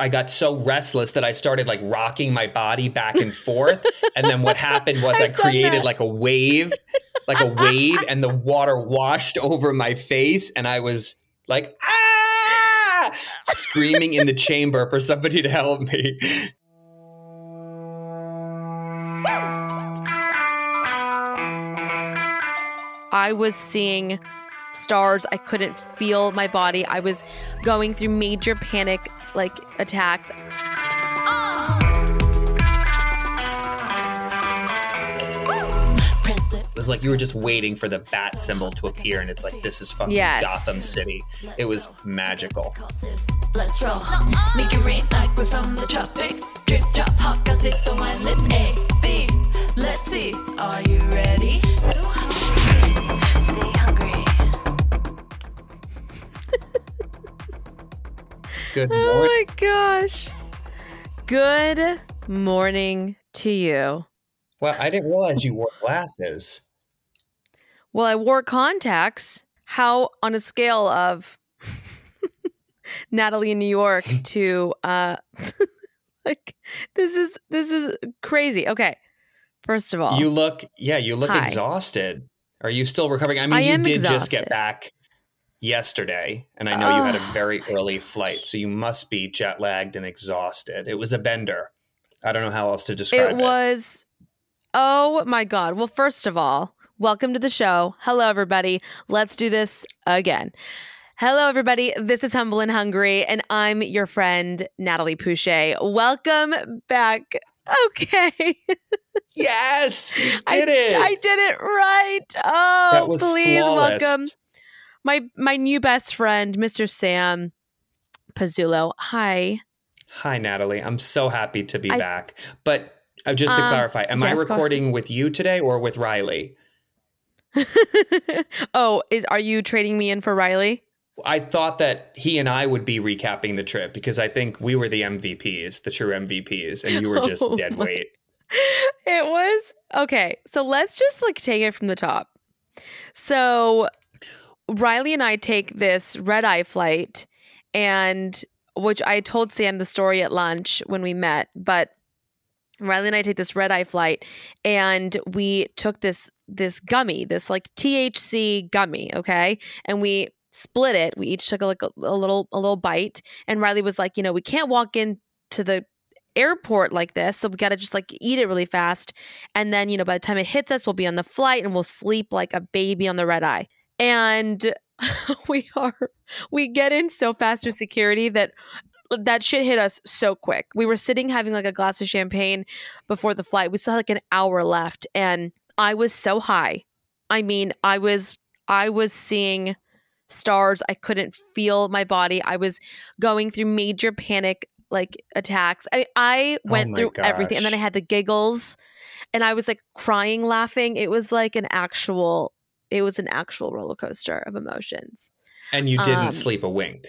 I got so restless that I started like rocking my body back and forth. and then what happened was I created like a wave, like a wave, and the water washed over my face. And I was like, ah, screaming in the chamber for somebody to help me. I was seeing stars. I couldn't feel my body. I was going through major panic like attacks. It was like you were just waiting for the bat symbol to appear, and it's like this is fucking Yes. Gotham City. It was magical. Let's roll. Make it rain like we're from the tropics. Drip, drop, hot, got it on my lips. A, B, let's see. Are you ready? Good Oh my gosh. Good morning to you. Well, I didn't realize you wore glasses. Well, I wore contacts. How on a scale of Natalie in New York to uh like this is this is crazy. Okay. First of all, You look, yeah, you look Hi. exhausted. Are you still recovering? I mean, I you did just get back yesterday, and I know you had a ah. very early flight, so you must be jet lagged and exhausted. It was a bender. I don't know how else to describe it it. was oh my god well first of all welcome to the show hello everybody let's do this again hello everybody this is humble and hungry and i'm your friend natalie pouchet welcome back okay Yes, you I, did it. I did it right oh please flawless. welcome my my new best friend mr sam Pazzulo. hi Hi, Natalie. I'm so happy to be I- back. But uh, just to Um, clarify, am I yes, go recording with you today or with Riley? oh is are you trading me in for riley I thought that he and I would be recapping the trip because I think we were the MVPs, the true MVPs, and you were just Oh dead my- weight. it was okay so let's just like take it from the top so riley and i take this red eye flight and which i told sam the story at lunch when we met but riley and i take this red eye flight and we took this this gummy this like thc gummy okay? And we split it. We each took a, like a, a little a little bite and riley was like you know we can't walk into the airport like this so we got to just like eat it really fast. And then you know by the time it hits us we'll be on the flight and we'll sleep like a baby on the red eye and we are we get in so fast through security that that shit hit us so quick. We were sitting having like a glass of champagne before the flight. We still had like an hour left and i was so high. I mean i was i was seeing stars. I couldn't feel my body. I was going through major panic like attacks. I I oh went Oh through everything and then I had the giggles and I was like crying laughing. It was like an actual it was an actual roller coaster of emotions. And you didn't Um, sleep a wink.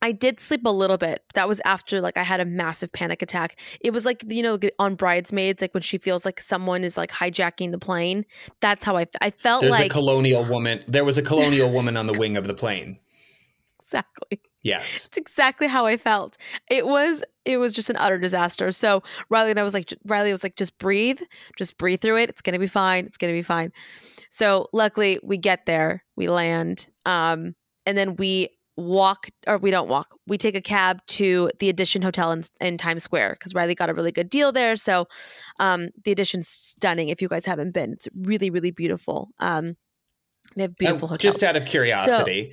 I did sleep a little bit. That was after like I had a massive panic attack. It was like you know on bridesmaids like when she feels like someone is like hijacking the plane. That's how I f- I felt There's like a colonial woman. There was a colonial woman on the wing of the plane. exactly. Yes. It's exactly how I felt. It was it was just an utter disaster. So Riley and I was like Riley was like just breathe, just breathe through it. It's going to be fine. It's going to be fine. So luckily we get there, we land um and then we walk or we don't walk. We take a cab to the Edition Hotel in, in Times Square cuz Riley got a really good deal there. So um the Edition's stunning if you guys haven't been. It's really really beautiful. Um they have beautiful Uh, hotels. Just out of curiosity,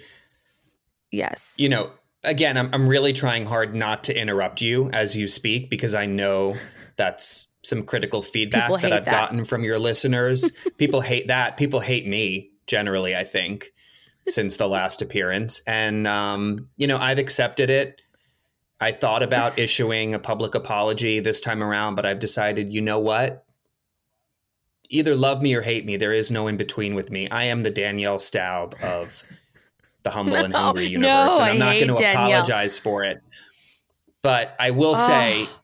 yes. you know, again, I'm, I'm really trying hard not to interrupt you as you speak because I know that's some critical feedback that I've that. gotten from your listeners. People hate that. People hate me generally, I think, since the last appearance. And, um, you know, I've accepted it. I thought about issuing a public apology this time around, but I've decided, you know what? either love me or hate me. There is no in between with me. I am the Danielle Staub of the humble and No, hungry no, universe, and I I'm not going to apologize for it. But I will say, Oh.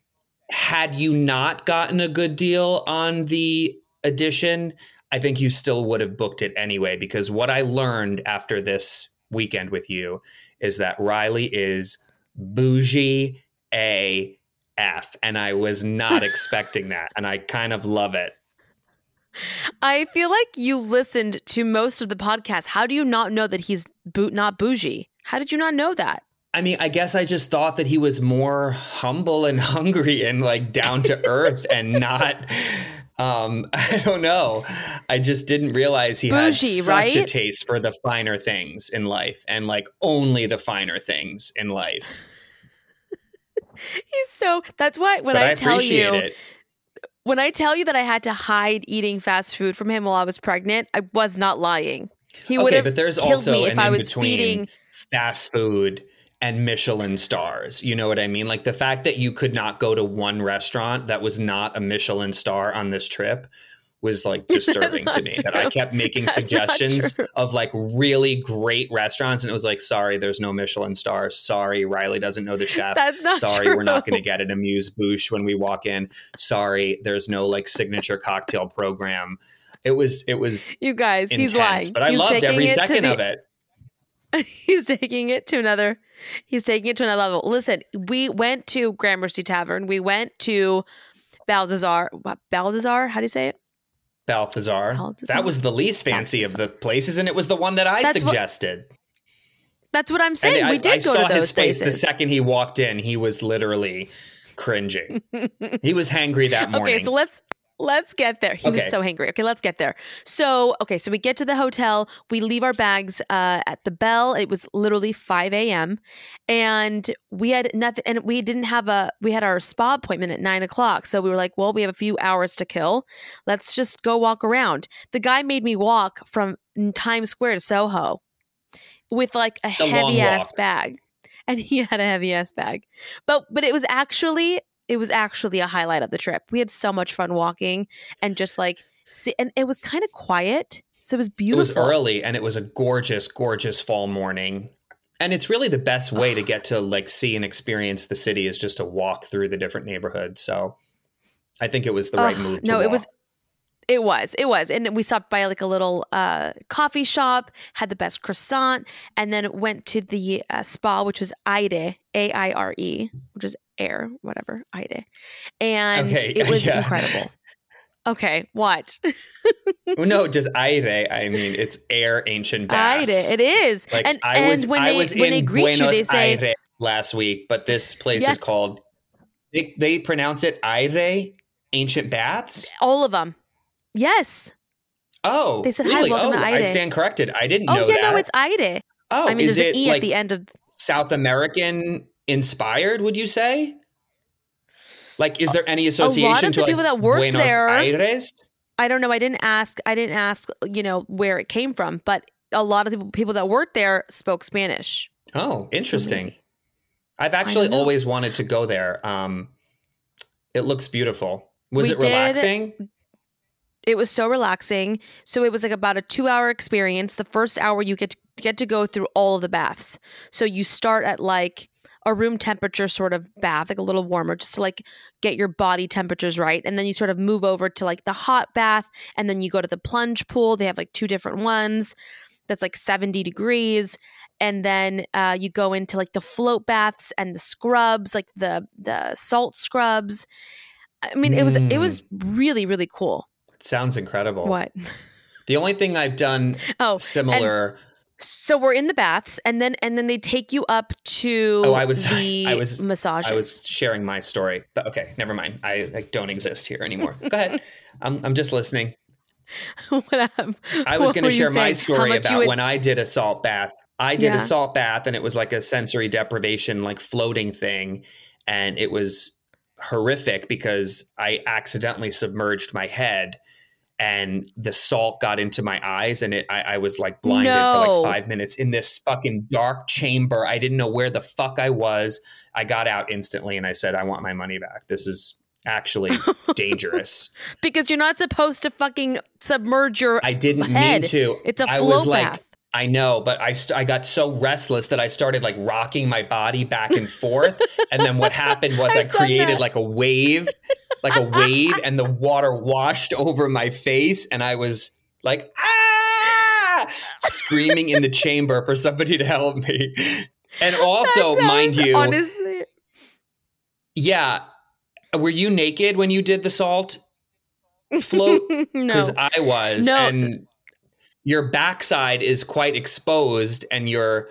Had you not gotten a good deal on the edition, I think you still would have booked it anyway. Because what I learned after this weekend with you is that Riley is bougie AF. And I was not expecting that. And I kind of love it. I feel like you listened to most of the podcast. How do you not know that he's boot not bougie? How did you not know that? I mean, I guess I just thought that he was more humble and hungry and like down to earth and not um I don't know. I just didn't realize he Bougie, had such a taste for the finer things in life and like only the finer things in life. He's so that's why when I, I, tell you it. when I tell you that I had to hide eating fast food from him while I was pregnant, I was not lying. He would Okay, have but there's killed also me if I was feeding fast food and Michelin stars. You know what I mean? Like the fact that you could not go to one restaurant that was not a Michelin star on this trip was like disturbing to me. That I kept making That's suggestions of like really great restaurants, and it was like, sorry, there's no Michelin star Sorry, Riley doesn't know the chef. That's not Sorry, true. we're not going to get an amuse bouche when we walk in. Sorry, there's no like signature cocktail program. It was it was You guys, intense, he's lying. but I he's loved every second the- of it. he's taking it to another he's taking it to another level listen we went to gramercy tavern we went to balthazar what, balthazar how do you say it Balthazar. Balthazar? That was the least fancy of the places, and it was the one that I That's what- suggested. that's what i'm saying we I, did I go saw to those his face the second he walked in. He was literally cringing. he was hangry that morning. okay so let's let's get there. He was so hangry okay let's get there. So okay so we get to the hotel. We leave our bags uh, at the bell. It was literally 5 a.m and we had nothing and we didn't have a we had our spa appointment at 9 o'clock. So we were like well we have a few hours to kill. Let's just go walk around. The guy made me walk from times square to soho with like a a long heavy ass walk. bag. And he had a heavy ass bag. But but it was actually it was actually a highlight of the trip we had so much fun walking and just like see, and it was kind of quiet so it was beautiful. it was early, and it was a gorgeous, gorgeous fall morning. And it's really the best way to get to like see and experience the city is just to walk through the different neighborhoods. So I think it was the right move. No, it was It was. It was. And we stopped by like a little uh, coffee shop, had the best croissant, and then went to the uh, spa, which was Aire, A I R E, which is air, whatever, Aire. And Okay, it was yeah. incredible. Okay, what? No, just aire. I mean, it's air ancient Aire. baths. It is. Like and I and was, when I they was when in they greet Buenos you, they say Aires last week, but this place Yes. is called. They, they pronounce it aire, ancient baths. all of them. Yes. Oh, They said, "Hi, welcome oh, to I stand corrected. I didn't Oh know yeah, that. no, it's Aire. oh, I mean, is there's it an E like at the end of South American inspired? Would you say? Like, is there any association of to the people that worked Buenos there- Aires? I don't know. I didn't ask. I didn't ask. You know where it came from, but a lot of the people that worked there spoke Spanish. Oh, interesting. maybe. I've actually always wanted to go there. Um, it looks beautiful. Was We it did- relaxing? It was so relaxing. So it was like about a two-hour experience. The first hour you get to, get to go through all of the baths. So you start at like a room temperature sort of bath, like a little warmer, just to like get your body temperatures right, and then you sort of move over to like the hot bath, and then you go to the plunge pool. They have like two different ones. That's like 70 degrees. And then uh, you go into like the float baths and the scrubs, like the the salt scrubs. I mean, it was it Mm. was really really cool. Sounds incredible. What? The only thing I've done Oh, similar. so we're in the baths, and then and then they take you up to Oh, I was- the I was- massages. I was sharing my story, but okay, never mind. I like, don't exist here anymore. Go ahead. I'm, I'm just listening. what up? I was going to share my story about would- when I did a salt bath. I did Yeah. a salt bath and it was like a sensory deprivation, like floating thing. And it was horrific because I accidentally submerged my head and the salt got into my eyes and it, I, I was like blinded for like five minutes in this fucking dark chamber. I didn't know where the fuck I was. I got out instantly and I said, I want my money back. This is actually dangerous. because you're not supposed to fucking submerge your I didn't head. mean to. It's a flow was like, path. I know, but I st- I got so restless that I started like rocking my body back and forth, and then what happened was I created that. like a wave, like a wave, and the water washed over my face, and I was like ah, screaming in the chamber for somebody to help me. And also, mind you, honestly, yeah, were you naked when you did the salt float? no. because I was, No. and your backside is quite exposed, and your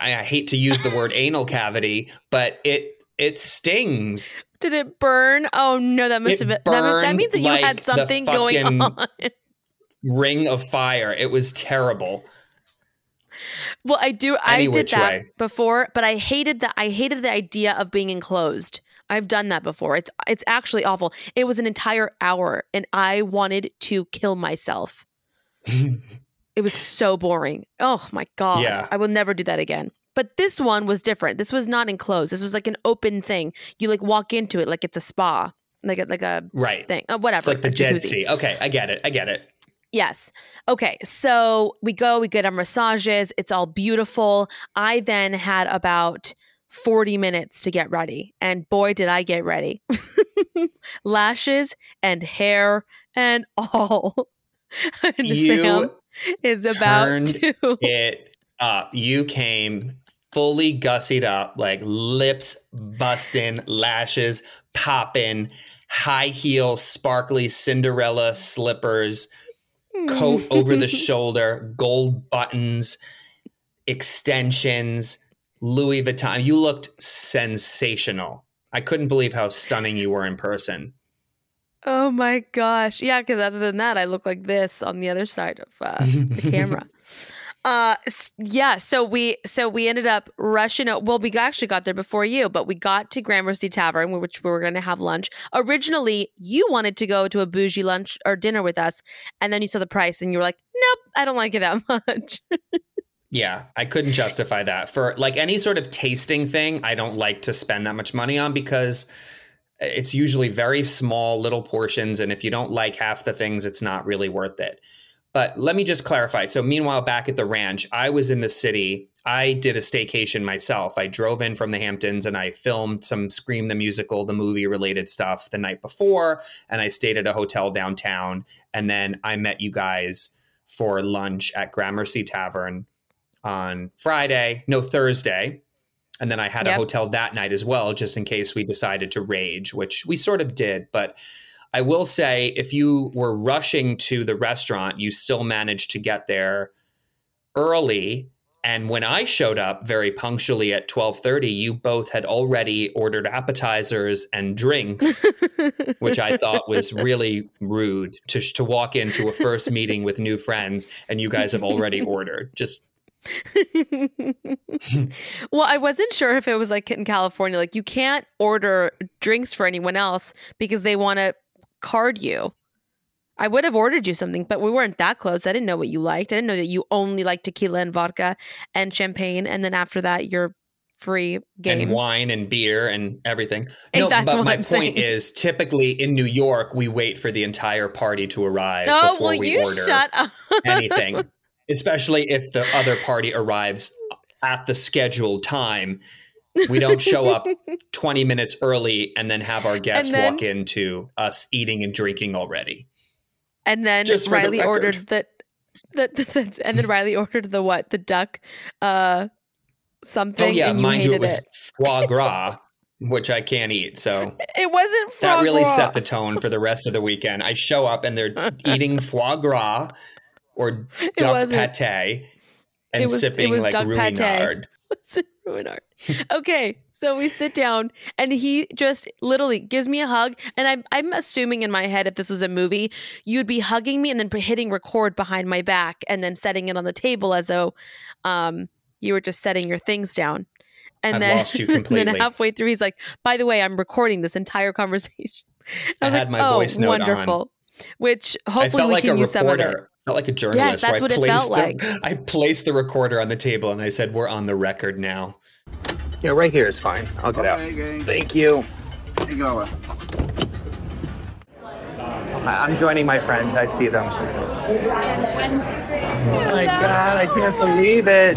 I, I hate to use the word anal cavity, but it it stings. Did it burn? Oh no, that must It have been. That, that means that you like had something going on. Ring of fire. It was terrible. Well, I do. I did that way. before, but I hated that. I hated the idea of being enclosed. I've done that before. It's it's actually awful. It was an entire hour, and I wanted to kill myself. It was so boring. Oh my god! Yeah. I will never do that again. But this one was different. This was not enclosed. This was like an open thing. You like walk into it like it's a spa, like a like a right. thing. Uh, whatever. It's like the Dead. Sea. Okay, I get it. I get it. Yes. Okay. So we go, we get our massages. It's all beautiful. I then had about 40 minutes to get ready. And boy, did I get ready. Lashes and hair and all. and You Sam is about turned to. It up. You came fully gussied up, like lips busting, lashes popping, high heel, sparkly Cinderella slippers. coat over the shoulder, gold buttons, extensions, Louis Vuitton. You looked sensational. I couldn't believe how stunning you were in person. Oh my gosh. Yeah, because other than that, I look like this on the other side of uh, the camera. Uh yeah, so we so we ended up rushing out. Well, we actually got there before you, but we got to Gramercy Tavern, which we were going to have lunch. Originally, you wanted to go to a bougie lunch or dinner with us, and then you saw the price, and you were like, "Nope, I don't like it that much." Yeah, I couldn't justify that. For like any sort of tasting thing, I don't like to spend that much money on because it's usually very small little portions and if you don't like half the things it's not really worth it. But let me just clarify. So meanwhile back at the ranch, I was in the city. I did a staycation myself. I drove in from the Hamptons and I filmed some Scream the musical, the movie related stuff the night before and I stayed at a hotel downtown and then I met you guys for lunch at Gramercy Tavern on Friday, no Thursday. And then I had a hotel that night as well, just in case we decided to rage, which we sort of did. But I will say, if you were rushing to the restaurant, you still managed to get there early. And when I showed up very punctually at twelve thirty, you both had already ordered appetizers and drinks, which I thought was really rude to to walk into a first meeting with new friends and you guys have already ordered. Just well, I wasn't sure if it was like in California, like you can't order drinks for anyone else because they want to card you. I would have ordered you something, but we weren't that close. I didn't know what you liked. I didn't know that you only like tequila and vodka and champagne, and then after that, you're free game. and wine and beer and everything. And no, that's but what my I'm point saying. is typically in New York, we wait for the entire party to arrive oh, before we you order shut up? anything, especially if the other party arrives at the scheduled time. We don't show up 20 minutes early and then have our guests then- walk into us eating and drinking already. And then Just for the Riley ordered the, the, the, the- and then Riley ordered the what? The duck, uh, something. Oh, yeah, you mind you, hated it was foie gras, which I can't eat. So It wasn't that really gras. set the tone for the rest of the weekend. I show up and they're eating foie gras or duck pate and It was- it sipping was like pate. Ruinart. Okay, so we sit down and he just literally gives me a hug. And I'm I'm assuming in my head, if this was a movie, you'd be hugging me and then hitting record behind my back and then setting it on the table as though um, you were just setting your things down. And I've then, lost you then halfway through, he's like, "By the way, I'm recording this entire conversation." I was had like, my "Oh, voice note on. Wonderful. Which hopefully we like can a use some of it. reporter. Felt like a journalist. that's what I it felt the, I placed the recorder on the table and I said, "We're on the record now." Yeah, right here is fine. I'll get out. Thank you. Hey, go. I'm joining my friends. I see them. Oh my god, I can't believe it.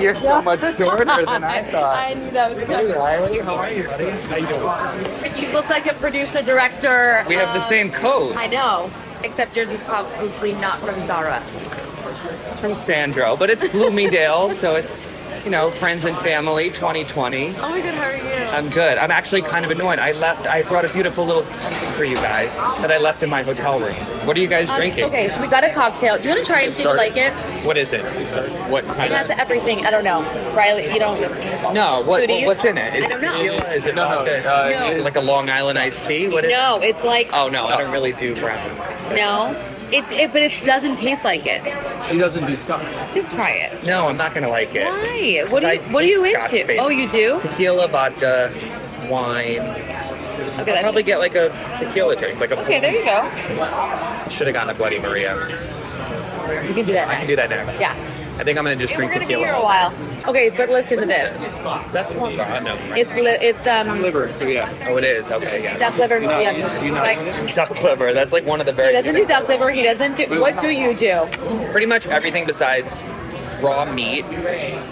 You're so much shorter than I thought. I knew that was Hey good. Riley, how are you, buddy? How you doing? You look like a producer director. We have the um, same coat. I know, except yours is probably not from Zara. It's from Sandro, but it's Bloomingdale, so it's you know friends and family 2020. Oh my god, how are you? I'm good. I'm actually kind of annoyed. I left. I brought a beautiful little something for you guys that I left in my hotel room. What are you guys drinking? Okay, so we got a cocktail. Do you want to try and see if you like it? What is it? What kind It kind has of? everything. I don't know. Riley, you don't. No. What, Foodies? what's in it? Is I don't it know. tequila? Is it No, no, vodka? uh, Is it like a Long Island iced tea? What is? No, it's like Oh no, I don't really do brown. no. It, it but it doesn't taste like it. She doesn't do stuff. Just try it. No, I'm not gonna like it. Why? What are you I What are you hate Scotch into? Oh, you do? Tequila, vodka, wine. Okay, I'll that's, probably get like a tequila drink, like a. okay. There you go. Should have gotten a Bloody Maria. You can do that. I can do that next. Yeah. I think I'm gonna just We're drink gonna be tequila. here a while. Okay, but listen to this. No. It's li- it's um Liver, so yeah. Oh, it is. Okay, yeah. duck liver. yeah, you know- like Duck liver. That's like one of the very. he doesn't do duck liver. He doesn't do. What do you do? Pretty much everything besides raw meat,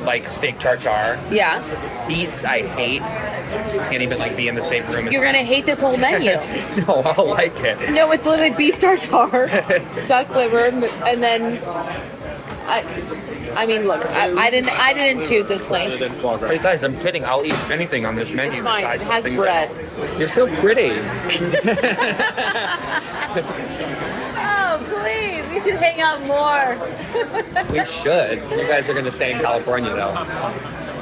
like steak tartare. Yeah. Beets, I hate. Can't even like be in the same room. as You're gonna hate this whole menu. no, I'll like it. No, it's literally beef tartare, duck liver, and then I. I mean, look, I, I didn't. I didn't choose this place. Hey guys, I'm kidding. I'll eat anything on this menu. It's fine. It besides has things bread. that- You're so pretty. Oh, please! We should hang out more. We should. You guys are gonna stay in California though.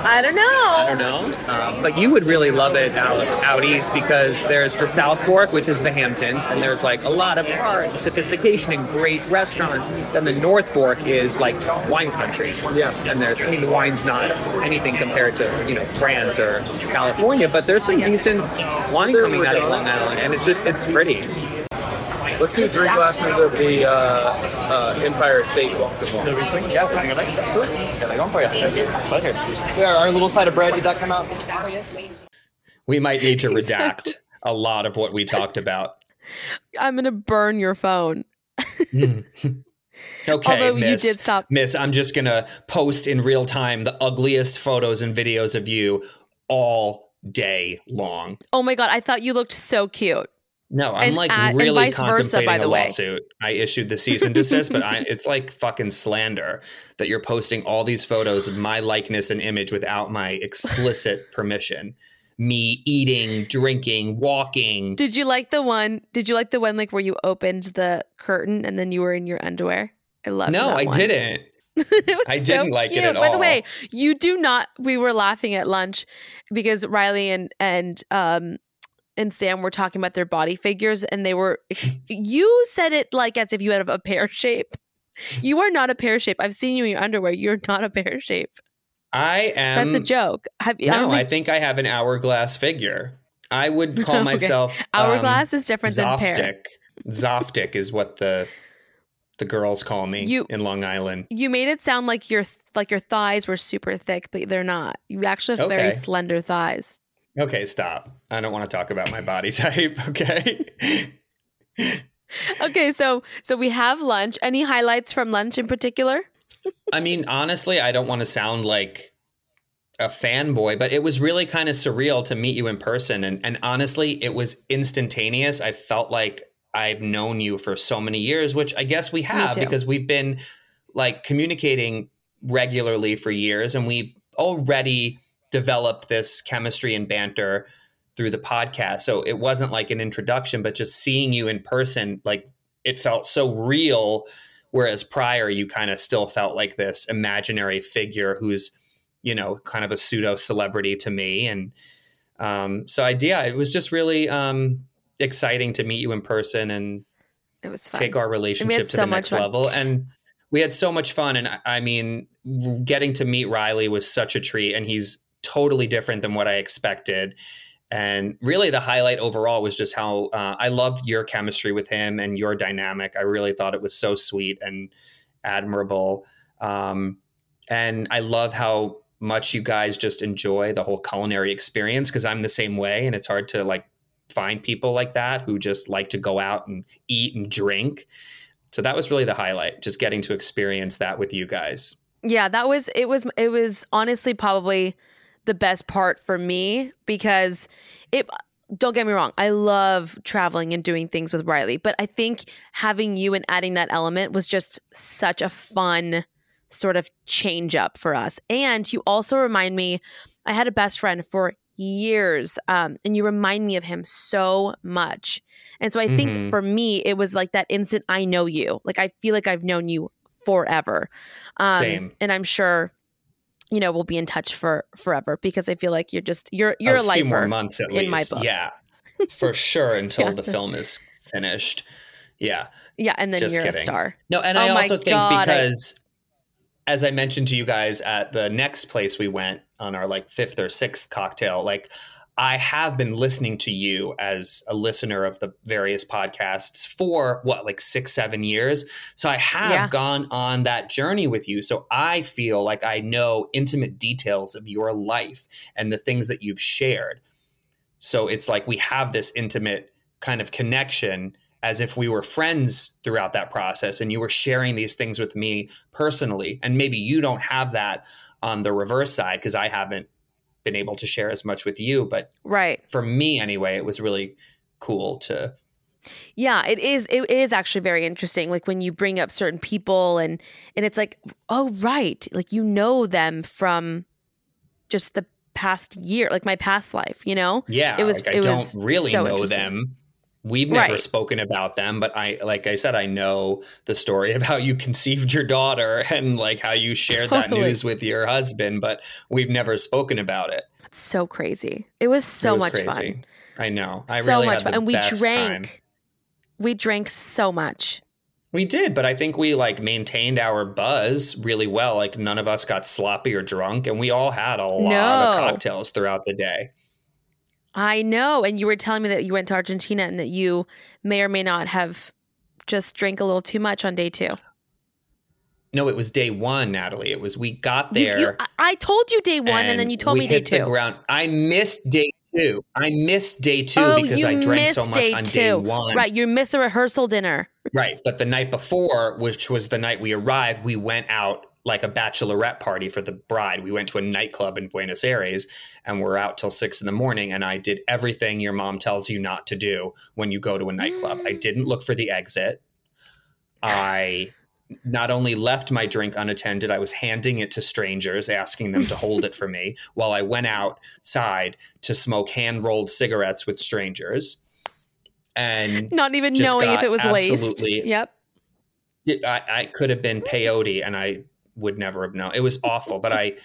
I don't know. I don't know. Um, but you would really love it out, out east because there's the South Fork, which is the Hamptons, and there's like a lot of art and sophistication and great restaurants. Then the North Fork is like wine country. Yeah. And there's, I mean, the wine's not anything compared to, you know, France or California, but there's some decent wine coming out of Long Island, and it's just, it's pretty. Let's do three glasses of the uh, uh, Empire State Welcome. Yeah, bring it next Yeah, going for you. Thank you. Pleasure. Yeah, our little side of bread, did that come out? We might need to redact a lot of what we talked about. I'm gonna burn your phone. Okay, Although you miss. did stop. Miss, I'm just gonna post in real time the ugliest photos and videos of you all day long. Oh my god! I thought you looked so cute. No, I'm And like and really vice versa, contemplating by the a way. lawsuit. I issued the cease and desist, but I, it's like fucking slander that you're posting all these photos of my likeness and image without my explicit permission. Me eating, drinking, walking. Did you like the one? Did you like the one like where you opened the curtain and then you were in your underwear? I love. That. No, I didn't. it was I so didn't like it cute. at By the way, you do not. We were laughing at lunch because Riley and and um and Sam were talking about their body figures, and they were. you said it like as if you had a pear shape. You are not a pear shape. I've seen you in your underwear. You're not a pear shape. I am. That's a joke. Have, I No, I think think I have an hourglass figure. I would call Okay. myself hourglass um, is different than pear. Zaftig. Zaftig is what the the girls call me You- in Long Island. You made it sound like your like your thighs were super thick, but they're not. You actually have very slender thighs. Okay, stop. I don't want to talk about my body type. Okay. Okay, so so we have lunch. Any highlights from lunch in particular? I mean, honestly, I don't want to sound like a fanboy, but it was really kind of surreal to meet you in person. And, and honestly, it was instantaneous. I felt like I've known you for so many years, which I guess we have because we've been like communicating regularly for years and we've already developed this chemistry and banter through the podcast. So it wasn't like an introduction, but just seeing you in person, like it felt so real whereas prior you kind of still felt like this imaginary figure who's you know kind of a pseudo celebrity to me and um, so idea, yeah it was just really um, exciting to meet you in person and It was fun. take our relationship to so the next fun. level and we had so much fun and I, I mean getting to meet riley was such a treat and he's totally different than what i expected and really the highlight overall was just how uh, i loved your chemistry with him and your dynamic i really thought it was so sweet and admirable um, and i love how much you guys just enjoy the whole culinary experience because i'm the same way and it's hard to like find people like that who just like to go out and eat and drink. So that was really the highlight, just getting to experience that with you guys. Yeah, that was it was it was honestly probably the best part for me because it don't get me wrong, I love traveling and doing things with Riley, but I think having you and adding that element was just such a fun sort of change up for us. And you also remind me I had a best friend for years um, and you remind me of him so much and so i think Mhm. for me it was like that instant i know you like i feel like i've known you forever um, Same. and i'm sure you know we'll be in touch for forever because i feel like you're just you're you're a, a few more months at in my least. book. Yeah, for sure. Until Yeah. the film is finished. Yeah. yeah and then Just you're kidding. a star No, and Oh I my also think God, I- because, as I mentioned to you guys at the next place we went on our like fifth or sixth cocktail, like I have been listening to you as a listener of the various podcasts for what, like six, seven years. So I have Yeah. gone on that journey with you. So I feel like I know intimate details of your life and the things that you've shared. So it's like we have this intimate kind of connection as if we were friends throughout that process and you were sharing these things with me personally. And maybe you don't have that on the reverse side because I haven't been able to share as much with you. But right for me, anyway, it was really cool to. Yeah, it is. It is actually very interesting. Like when you bring up certain people, and and it's like, oh right, like you know them from just the past year, like my past life. You know, Yeah, It was- like I it don't was really so know them. We've never Right. spoken about them, but I, like I said, I know the story of how you conceived your daughter and like how you shared that news with your husband, but we've never spoken about it. it's so crazy. It was so It was much crazy. fun. I know. I so really much had fun, the and we drank. time. We drank so much. We did, but I think we like maintained our buzz really well. Like none of us got sloppy or drunk, and we all had a lot of cocktails throughout the day. I know, and you were telling me that you went to Argentina and that you may or may not have just drank a little too much on day two. No, it was day one, Natalie. It was we got there. you- I- I told you day one, and, then you told me day two. ground. I missed day two. I missed day two oh, because I drank so much day on two. day one. Right, you missed a rehearsal dinner. Right. But the night before, which was the night we arrived, we went out like a bachelorette party for the bride. We went to a nightclub in Buenos Aires and we're out till six in the morning. And I did everything your mom tells you not to do when you go to a nightclub. I Mm. didn't look for the exit. I not only left my drink unattended, I was handing it to strangers, asking them to hold it for me while I went outside to smoke hand rolled cigarettes with strangers. And Not even knowing if it was laced. absolutely- Yep. I, I could have been peyote and I would never have known. It was awful, but I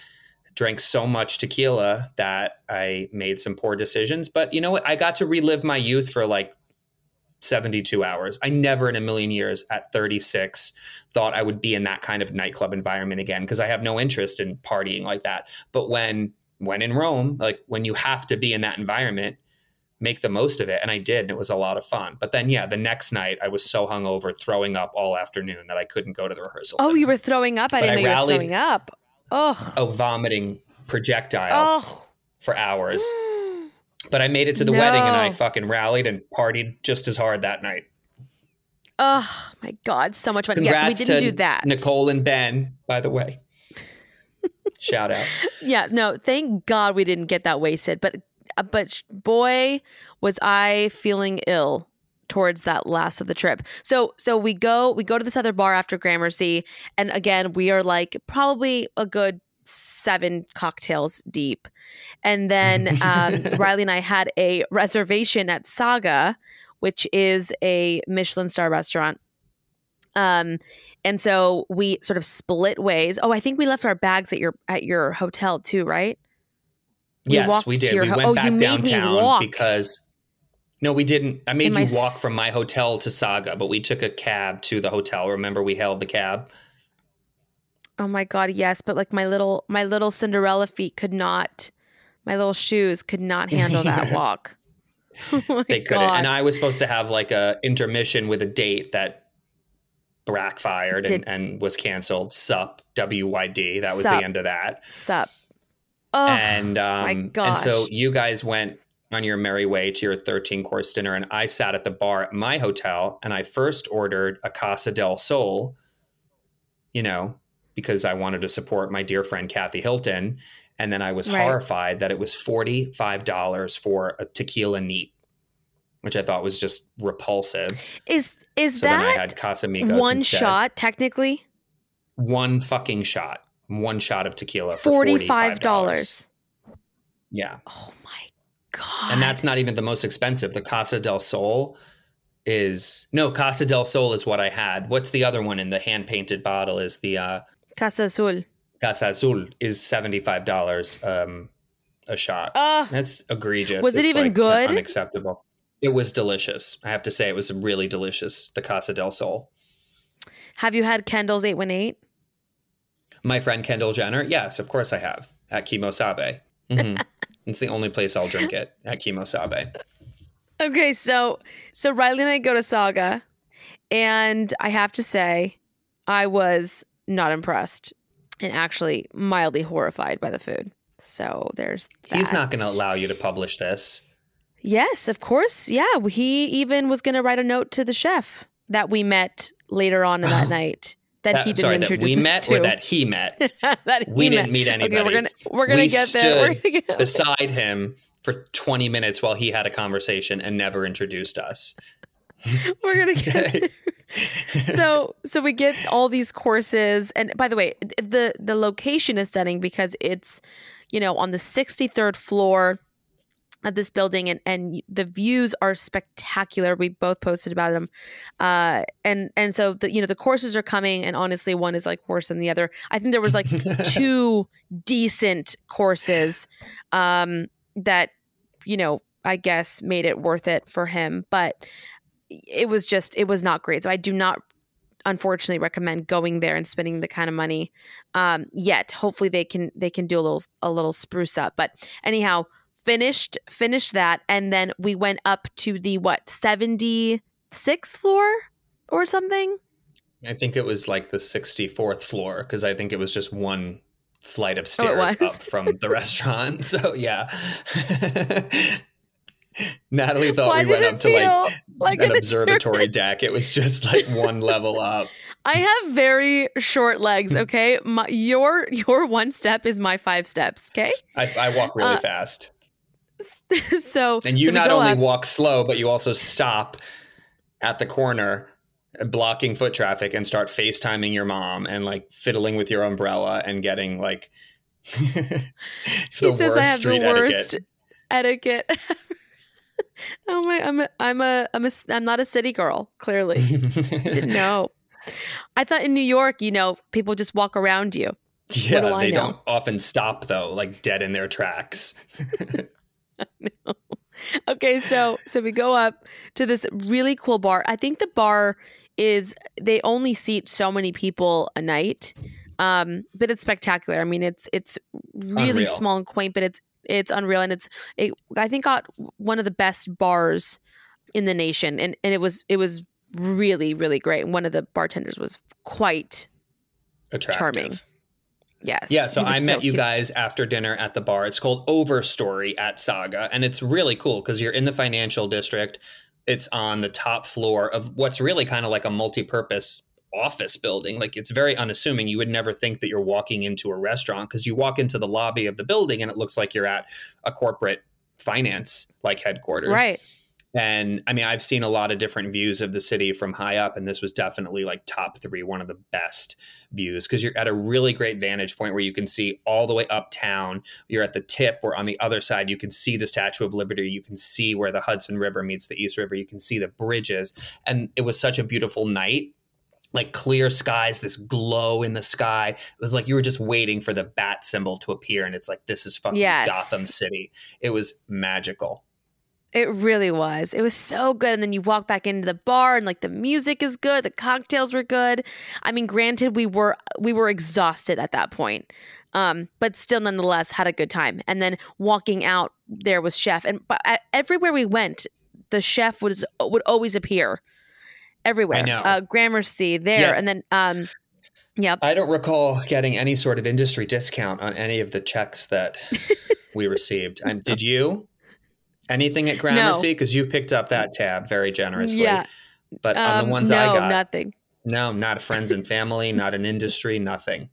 drank so much tequila that I made some poor decisions. But you know what? I got to relive my youth for like 72 hours. I never in a million years at 36 thought I would be in that kind of nightclub environment again because I have no interest in partying like that. But when when in Rome, like when you have to be in that environment, make the most of it. And I did, and it was a lot of fun. But then yeah, the next night I was so hungover, throwing up all afternoon that I couldn't go to the rehearsal. Oh, you were throwing up. I But didn't I know you were rallied- throwing up. Oh. oh, vomiting projectile Oh. for hours. But I made it to the wedding and I fucking rallied and partied just as hard that night. Oh my God, so much fun. yes, we didn't do that. Nicole and Ben, by the way. Shout out. Yeah, no, thank God we didn't get that wasted. But but boy, was I feeling ill towards that last of the trip. So so we go we go to this other bar after Gramercy, and again we are like probably a good seven cocktails deep, and then um, Riley and I had a reservation at Saga, which is a Michelin star restaurant. Um, and so we sort of split ways. Oh, I think we left our bags at your at your hotel too, right? You yes, we did. We ho- went oh, back downtown because no, we didn't. I made In you walk s- from my hotel to Saga, but we took a cab to the hotel. Remember, we held the cab. Oh my god, yes, but like my little my little Cinderella feet could not my little shoes could not handle that walk. Oh They couldn't, God. and I was supposed to have like a intermission with a date that backfired Did- and, and was canceled. Sup, W Y D. That was Sup. the end of that. Sup. Oh and um, my and so you guys went on your merry way to your 13 course dinner. And I sat at the bar at my hotel and I first ordered a Casa del Sol, you know, because I wanted to support my dear friend Kathy Hilton. And then I was Right. horrified that it was $45 for a tequila neat, which I thought was just repulsive. Is is So then I that had Casamigos one instead. shot technically? One fucking shot. One shot of tequila for $45. five dollars. Yeah. Oh my god! And that's not even the most expensive. The Casa del Sol is no Casa del Sol is what I had. What's the other one in the hand painted bottle? Is the uh, Casa Azul. Casa Azul is seventy five dollars um, a shot. Uh, That's egregious. Was it It's, even like, good? Unacceptable. It was delicious. I have to say, it was really delicious. The Casa del Sol. have you had Kendall's eight one eight? My friend Kendall Jenner. Yes, of course I have at Kimosabe. hmm it's the only place I'll drink it at Kimosabe. Okay, so so Riley and I go to Saga, and I have to say, I was not impressed, and actually mildly horrified by the food. So there's He's not going to allow you to publish this. Yes, of course. Yeah, he even was going to write a note to the chef that we met later on in that night that, That- he didn't sorry, that introduce we us met to. or that he met. That he We didn't met. meet Okay, anybody. we're gonna we're gonna We get there. We're gonna get beside him for 20 minutes while he had a conversation and never introduced us. we're gonna get there. so so we get all these courses and by the way the the location is stunning because it's you know on the 63rd floor of this building and and the views are spectacular. We both posted about them. Uh and and so the you know the courses are coming and honestly one is like worse than the other. I think there was like two decent courses um that you know i guess made it worth it for him but it was just it was not great. So i do not unfortunately recommend going there and spending the kind of money um yet. Hopefully they can they can do a little a little spruce up. But anyhow finished finished that and then we went up to the what 76th floor or something I think it was like the 64th floor because I think it was just one flight of stairs Oh, up from the restaurant. So, yeah. Natalie thought Why we went up to like, like an an observatory deck. It was just like one level up. I have very short legs. Okay, my, your your one step is my five steps. Okay, I, I walk really Uh, fast. so And you so not only up- walk slow, but you also stop at the corner, blocking foot traffic, and start FaceTiming your mom and like fiddling with your umbrella and getting like the he says worst I have street the worst etiquette. etiquette. oh my, I'm a, I'm a, I'm a, I'm not a city girl. Clearly, didn't know. I thought in New York, you know, people just walk around you. yeah, do they know? don't often stop though, like dead in their tracks. Okay, so so we go up to this really cool bar. I think the bar is they only seat so many people a night. Um, but it's spectacular. I mean, it's it's really Unreal. small and quaint, but it's it's unreal and it's it, I think got one of the best bars in the nation and and it was it was really really great. And one of the bartenders was quite Attractive. charming. Yes. Yeah, so I met you guys after dinner at the bar. It's called Overstory at Saga, and it's really cool because you're in the financial district. It's on the top floor of what's really kind of like a multi-purpose office building. Like it's very unassuming. You would never think that you're walking into a restaurant because you walk into the lobby of the building and it looks like you're at a corporate finance like headquarters. Right. And I mean, I've seen a lot of different views of the city from high up, and this was definitely like top three, one of the best views because you're at a really great vantage point where you can see all the way uptown. You're at the tip, where on the other side, you can see the Statue of Liberty. You can see where the Hudson River meets the East River. You can see the bridges. And it was such a beautiful night. Like clear skies, this glow in the sky. It was like you were just waiting for the bat symbol to appear, and it's like this is fucking Yes. Gotham City. It was magical. It really was. It was so good. And then you walk back into the bar and like the music is good, the cocktails were good. I mean, granted, we were we were exhausted at that point. Um, but still nonetheless had a good time. And then walking out there was chef. And but uh, everywhere we went, the chef was would always appear. Everywhere. I know. Uh Gramercy there. Yeah. And then um Yep. I don't recall getting any sort of industry discount on any of the checks that we received. And did you? Anything at Gramercy? Because you picked up that tab very generously. Yeah. But on Um, the ones no, I got, nothing. no, not friends and family, not an industry, nothing.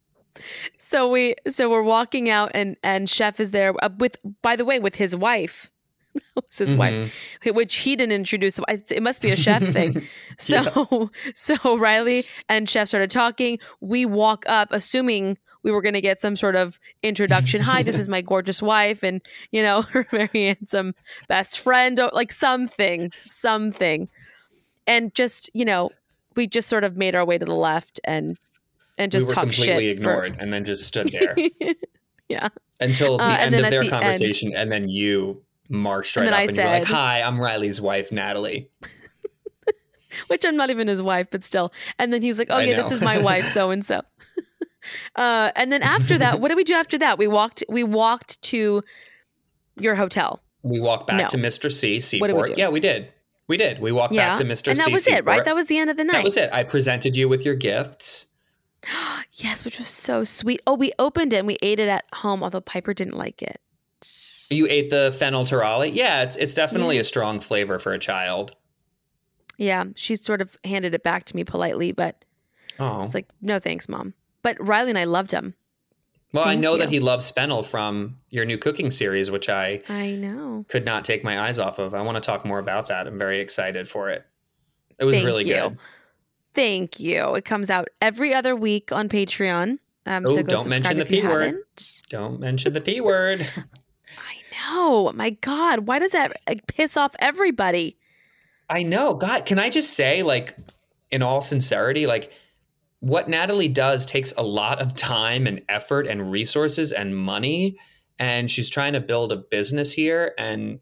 So we so we're walking out and and chef is there uh, with by the way with his wife. That was his wife, Mhm. which he didn't introduce. It must be a chef thing. So so Riley and chef started talking. We walk up, assuming we were going to get some sort of introduction. Hi, this is my gorgeous wife, and you know her very handsome best friend, or like something, something, and just you know we just sort of made our way to the left and and just we were completely shit. for- ignored and then just stood there yeah. until the Uh, end of their the end- conversation. And then you marched right then up I and you were like, Hi, I'm Riley's wife, Natalie. which I'm not even his wife, but still. And then he was like, "Oh I yeah, this is my wife, so and so." Uh, and then after that, what did we do after that? We walked. We walked to your hotel. We walked back No. to Mr. C, What did we do? Yeah, we did. We did. We walked Yeah, back to Mr. C. And that C. was it, right? That was the end of the night. That was it. I presented you with your gifts. Yes, which was so sweet. Oh, we opened it and we ate it at home, although Piper didn't like it. You ate the fennel taralli. Yeah, it's it's definitely Yeah. a strong flavor for a child. Yeah, she sort of handed it back to me politely, but I Oh, was like, "No, thanks, mom." But Riley and I loved him. well, I thank know that he loves fennel from your new cooking series, which I I know. could not take my eyes off of. I want to talk more about that. I'm very excited for it. It was Thank really you. good. Thank you. It comes out every other week on Patreon. Um, Oh, so don't mention the P word. haven't. Don't mention the p word. I know. My God, why does that like, piss off everybody? I know. God, can I just say, like, in all sincerity, like, what Natalie does takes a lot of time and effort and resources and money. And she's trying to build a business here. And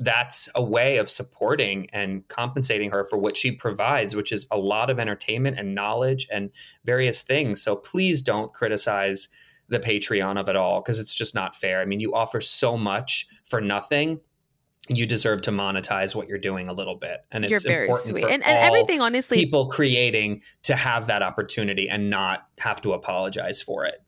that's a way of supporting and compensating her for what she provides, which is a lot of entertainment and knowledge and various things. So please don't criticize the Patreon of it all because it's just not fair. I mean, you offer so much for nothing. You deserve to monetize what you're doing a little bit, and it's important sweet. for And, and all everything, honestly, people creating to have that opportunity and not have to apologize for it.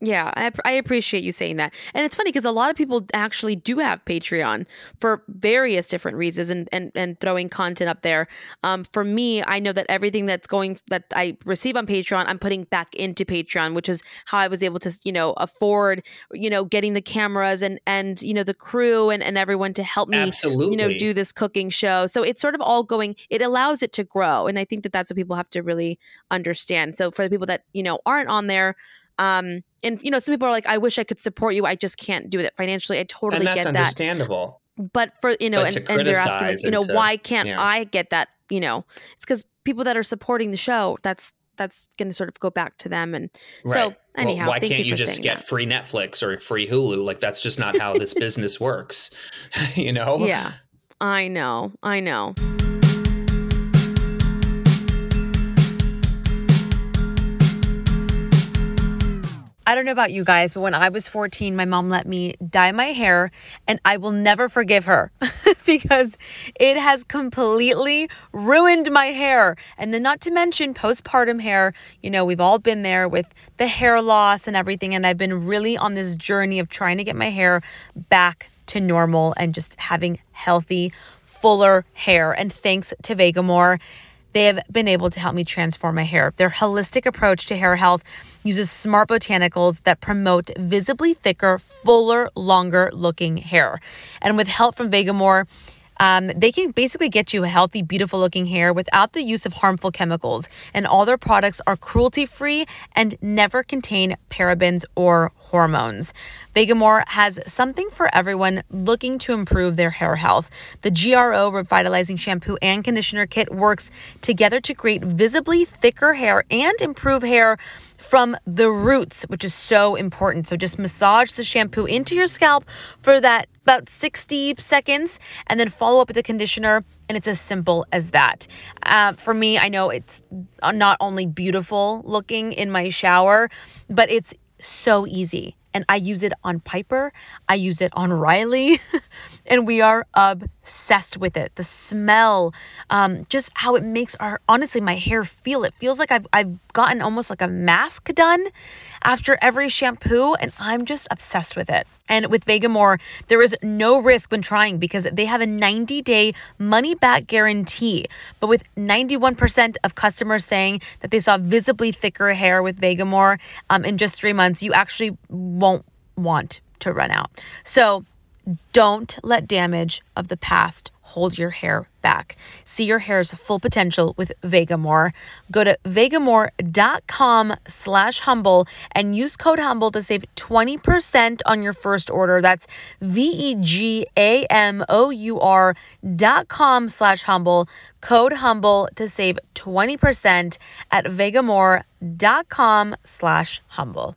Yeah, I, I appreciate you saying that. And it's funny because a lot of people actually do have Patreon for various different reasons and, and, and throwing content up there. Um, for me, I know that everything that's going that I receive on Patreon, I'm putting back into Patreon, which is how I was able to, you know, afford, you know, getting the cameras and and you know the crew and, and everyone to help me Absolutely. you know do this cooking show so it's sort of all going it allows it to grow and i think that that's what people have to really understand so for the people that you know aren't on there um and you know some people are like i wish i could support you i just can't do it financially i totally and that's get that understandable. but for you know and, and they're asking you know to- why can't yeah. i get that you know it's because people that are supporting the show that's that's going to sort of go back to them and so anyhow well, why can't you you, just get that. free Netflix or free Hulu? Like that's just not how this business works. you know? yeah i know i know I don't know about you guys, but when I was 14, my mom let me dye my hair, and I will never forgive her because it has completely ruined my hair. And then, not to mention postpartum hair, you know, we've all been there with the hair loss and everything. And I've been really on this journey of trying to get my hair back to normal and just having healthy, fuller hair. And thanks to Vegamour, they have been able to help me transform my hair. Their holistic approach to hair health uses smart botanicals that promote visibly thicker, fuller, longer looking hair. And with help from Vegamour, um, they can basically get you healthy, beautiful looking hair without the use of harmful chemicals. And all their products are cruelty free and never contain parabens or hormones. Vegamour has something for everyone looking to improve their hair health. The GRO Revitalizing Shampoo and Conditioner Kit works together to create visibly thicker hair and improve hair from the roots, which is so important. So just massage the shampoo into your scalp for that about 60 seconds and then follow up with the conditioner. And it's as simple as that. Uh, for me, I know it's not only beautiful looking in my shower, but it's so easy. And I use it on Piper, I use it on Riley, and we are obsessed with it. The smell, um, just how it makes our honestly my hair feel. It feels like I've I've gotten almost like a mask done after every shampoo, and I'm just obsessed with it. And with Vegamour, there is no risk when trying because they have a 90 day money back guarantee. But with 91% of customers saying that they saw visibly thicker hair with Vegamour um, in just three months, you actually won't want to run out. So don't let damage of the past hold your hair back. See your hair's full potential with Vegamour. Go to vegamour.com slash humble and use code humble to save 20% on your first order. That's V-E-G-A-M-O-U-R dot com slash humble. Code humble to save 20% at vegamour.com slash humble.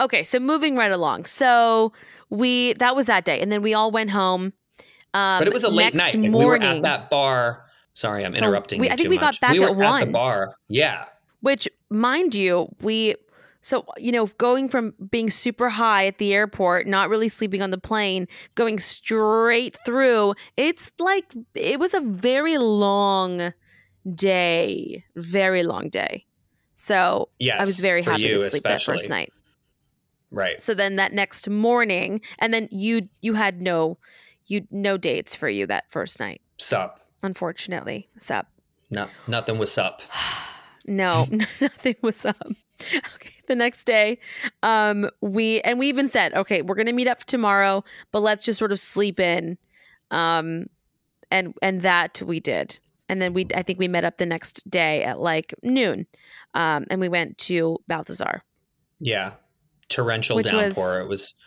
Okay, so moving right along. So we that was that day, and then we all went home. Um, but it was a late next night. Morning, we were at that bar. Sorry, I'm So interrupting we- you I think too we got much. back we at were at the one. bar. Yeah. which, mind you, we so you know going from being super high at the airport, not really sleeping on the plane, going straight through. It's like it was a very long day, very long day. So I was very happy you to sleep that first night. Right. So then that next morning, and then you you had no you no dates for you that first night, Sup. unfortunately. Sup. No, nothing was up. No, nothing was up. Okay. The next day, um, we and we even said, okay, we're gonna meet up tomorrow, but let's just sort of sleep in. Um and and that we did. And then we I think we met up the next day at like noon. Um, and we went to Balthazar. Yeah. Torrential Which was- downpour. It was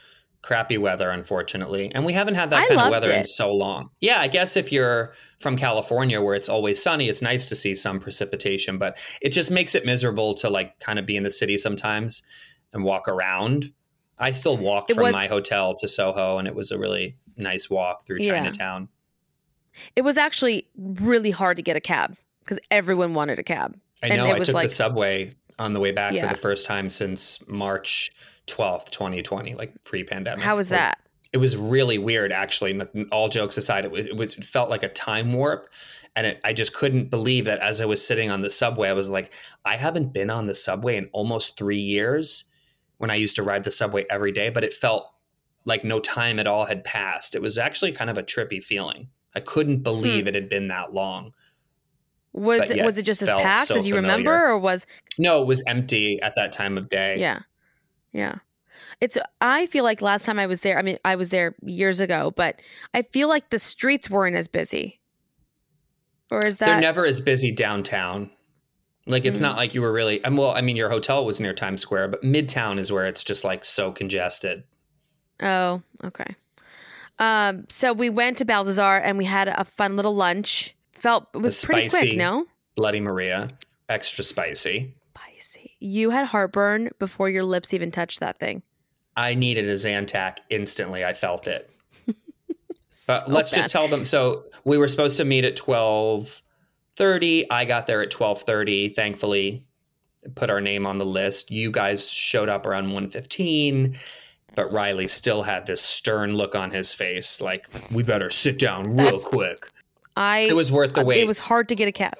crappy weather, unfortunately. And we haven't had that I kind of weather in so long. Yeah, I guess if you're from California where it's always sunny, it's nice to see some precipitation, but it just makes it miserable to like kind of be in the city sometimes and walk around. I still walked It from was- my hotel to Soho and it was a really nice walk through Yeah. Chinatown. It was actually really hard to get a cab because everyone wanted a cab. I And know it I was took like- the subway on the way back Yeah. for the first time since March 12th, 2020, like pre-pandemic. How was that? It was really weird, actually. All jokes aside, it, was, it, was, it felt like a time warp. And it, I just couldn't believe that as I was sitting on the subway, I was like, I haven't been on the subway in almost three years when I used to ride the subway every day, but it felt like no time at all had passed. It was actually kind of a trippy feeling. I couldn't believe Hmm. it had been that long. Was it was it just as packed so as you remember, or was No, it was empty at that time of day. yeah, yeah? It's. I feel like last time I was there. I mean, I was there years ago, but I feel like the streets weren't as busy. Or is that They're never as busy downtown. Like it's Mm. not like you were really. um, Well, I mean, your hotel was near Times Square, but Midtown is where it's just like so congested. Oh, okay. Um, so we went to Balthazar and we had a fun little lunch. Felt it was pretty quick, no? Bloody Maria, extra spicy. You had heartburn before your lips even touched that thing. I needed a Zantac instantly. I felt it. But So let's bad. just tell them. So we were supposed to meet at twelve thirty. I got there at twelve thirty. Thankfully, put our name on the list. You guys showed up around one fifteen, but Riley still had this stern look on his face, like we better sit down real quick. I. It was worth the uh, wait. It was hard to get a cab.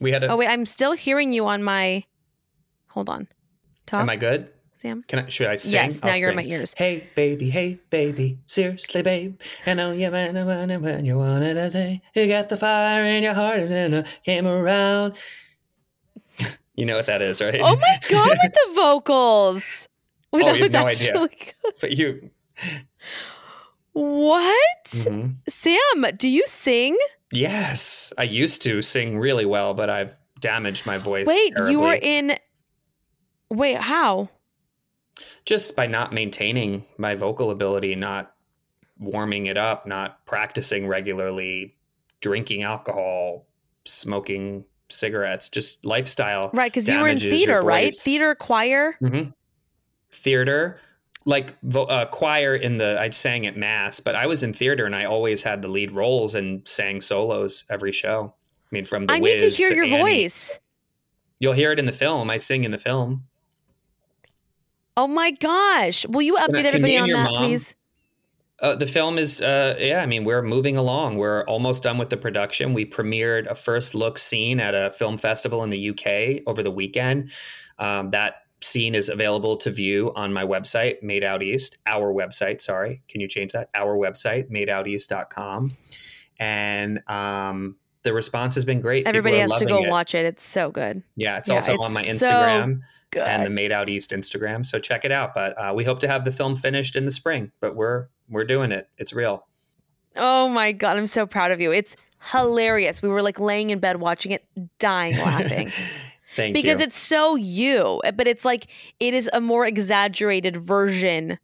we had a. Oh wait, I'm still hearing you on my. Hold on. Talk, am I good? Sam? Can I? Should I sing? Yes, now I'll you're in my ears. Hey baby, hey baby, seriously babe, I know you man when when you wanted to say you got the fire in your heart and then I came around. you know what that is, right? Oh my god, with the vocals. Wait, Oh, you have no idea. good. but you. What? Mhm. Sam, do you sing? Yes, I used to sing really well, but I've damaged my voice. Wait, you were in. Wait, how? Just by not maintaining my vocal ability, not warming it up, not practicing regularly, drinking alcohol, smoking cigarettes, just lifestyle. Right, because you were in theater, right? Theater, choir. Mhm. Theater, like vo- uh, choir in the, I sang at mass, but I was in theater and I always had the lead roles and sang solos every show. I mean, from the I need to Wiz hear your Annie. voice. You'll hear it in the film. I sing in the film. Oh my gosh! Will you update everybody and on that, mom- please? Uh, the film is, uh, yeah, I mean, we're moving along. We're almost done with the production. We premiered a first look scene at a film festival in the UK over the weekend. Um, that scene is available to view on my website, Made Out East, our website. Sorry. Can you change that? Our website, madeouteast.com. And um, the response has been great. Everybody has to go it. watch it. It's so good. Yeah, it's Yeah, also it's on my so Instagram Good. and the Made Out East Instagram. So check it out. But uh, we hope to have the film finished in the spring. But we're we're doing it. It's real. oh my god! I'm so proud of you. It's hilarious. We were like laying in bed watching it, dying laughing. Thank you. because you. it's so you, but it's like it is a more exaggerated version.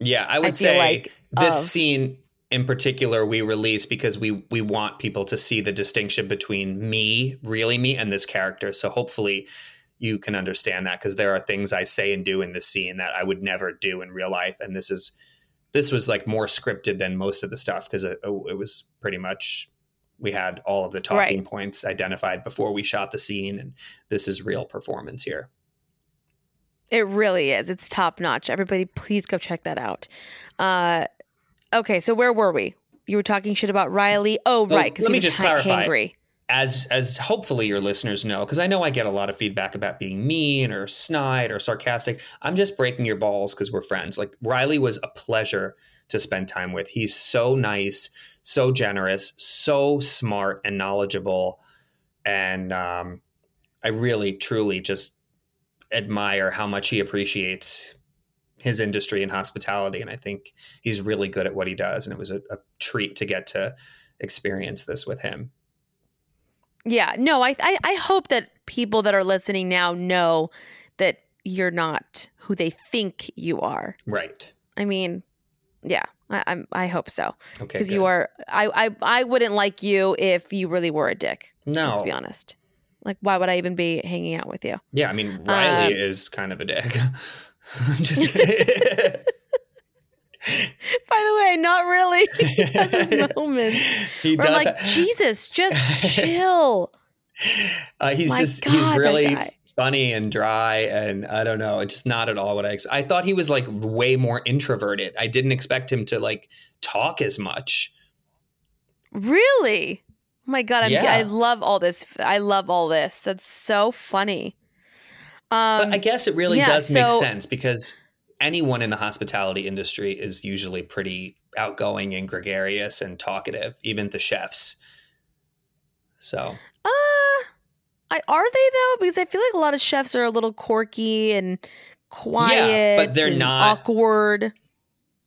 yeah, I would feel say like this of- scene in particular we release because we we want people to see the distinction between me, really me, and this character. So hopefully you can understand that because there are things I say and do in the scene that I would never do in real life, and this is this was like more scripted than most of the stuff because it, it was pretty much we had all of the talking Right. points identified before we shot the scene, and this is real performance here. It really is. It's top notch. Everybody, please go check that out. Uh, okay, so where were we? You were talking shit about Riley. Oh, Well, right, because let he me was just clarify. hangry. As as hopefully your listeners know because i know i get a lot of feedback about being mean or snide or sarcastic. I'm just breaking your balls because we're friends. Like riley was a pleasure to spend time with. He's so nice so generous so smart and knowledgeable. And um, i really truly just admire how much he appreciates his industry and hospitality. And i think he's really good at what he does. And it was a, a treat to get to experience this with him Yeah, no, I, I I hope that people that are listening now know that you're not who they think you are. right I mean, yeah, I, I'm. I hope so okay because you are. I, I I wouldn't like you if you really were a dick. No. let's be honest. Like, why would I even be hanging out with you? Yeah, I mean Riley Um, is kind of a dick. I'm just By the way, not really. he has his moments. he does. like, Jesus, just chill. uh, he's my just God, he's really funny and dry, and I don't know, just not at all what I. Ex- I thought he was like way more introverted. I didn't expect him to like talk as much. Really? Oh my god, Yeah. I love all this. I love all this. That's so funny. Um, But I guess it really yeah, does make sense because anyone in the hospitality industry is usually pretty outgoing and gregarious and talkative, even the chefs. So Uh, I are they though? Because I feel like a lot of chefs are a little quirky and quiet. But they're and not- awkward.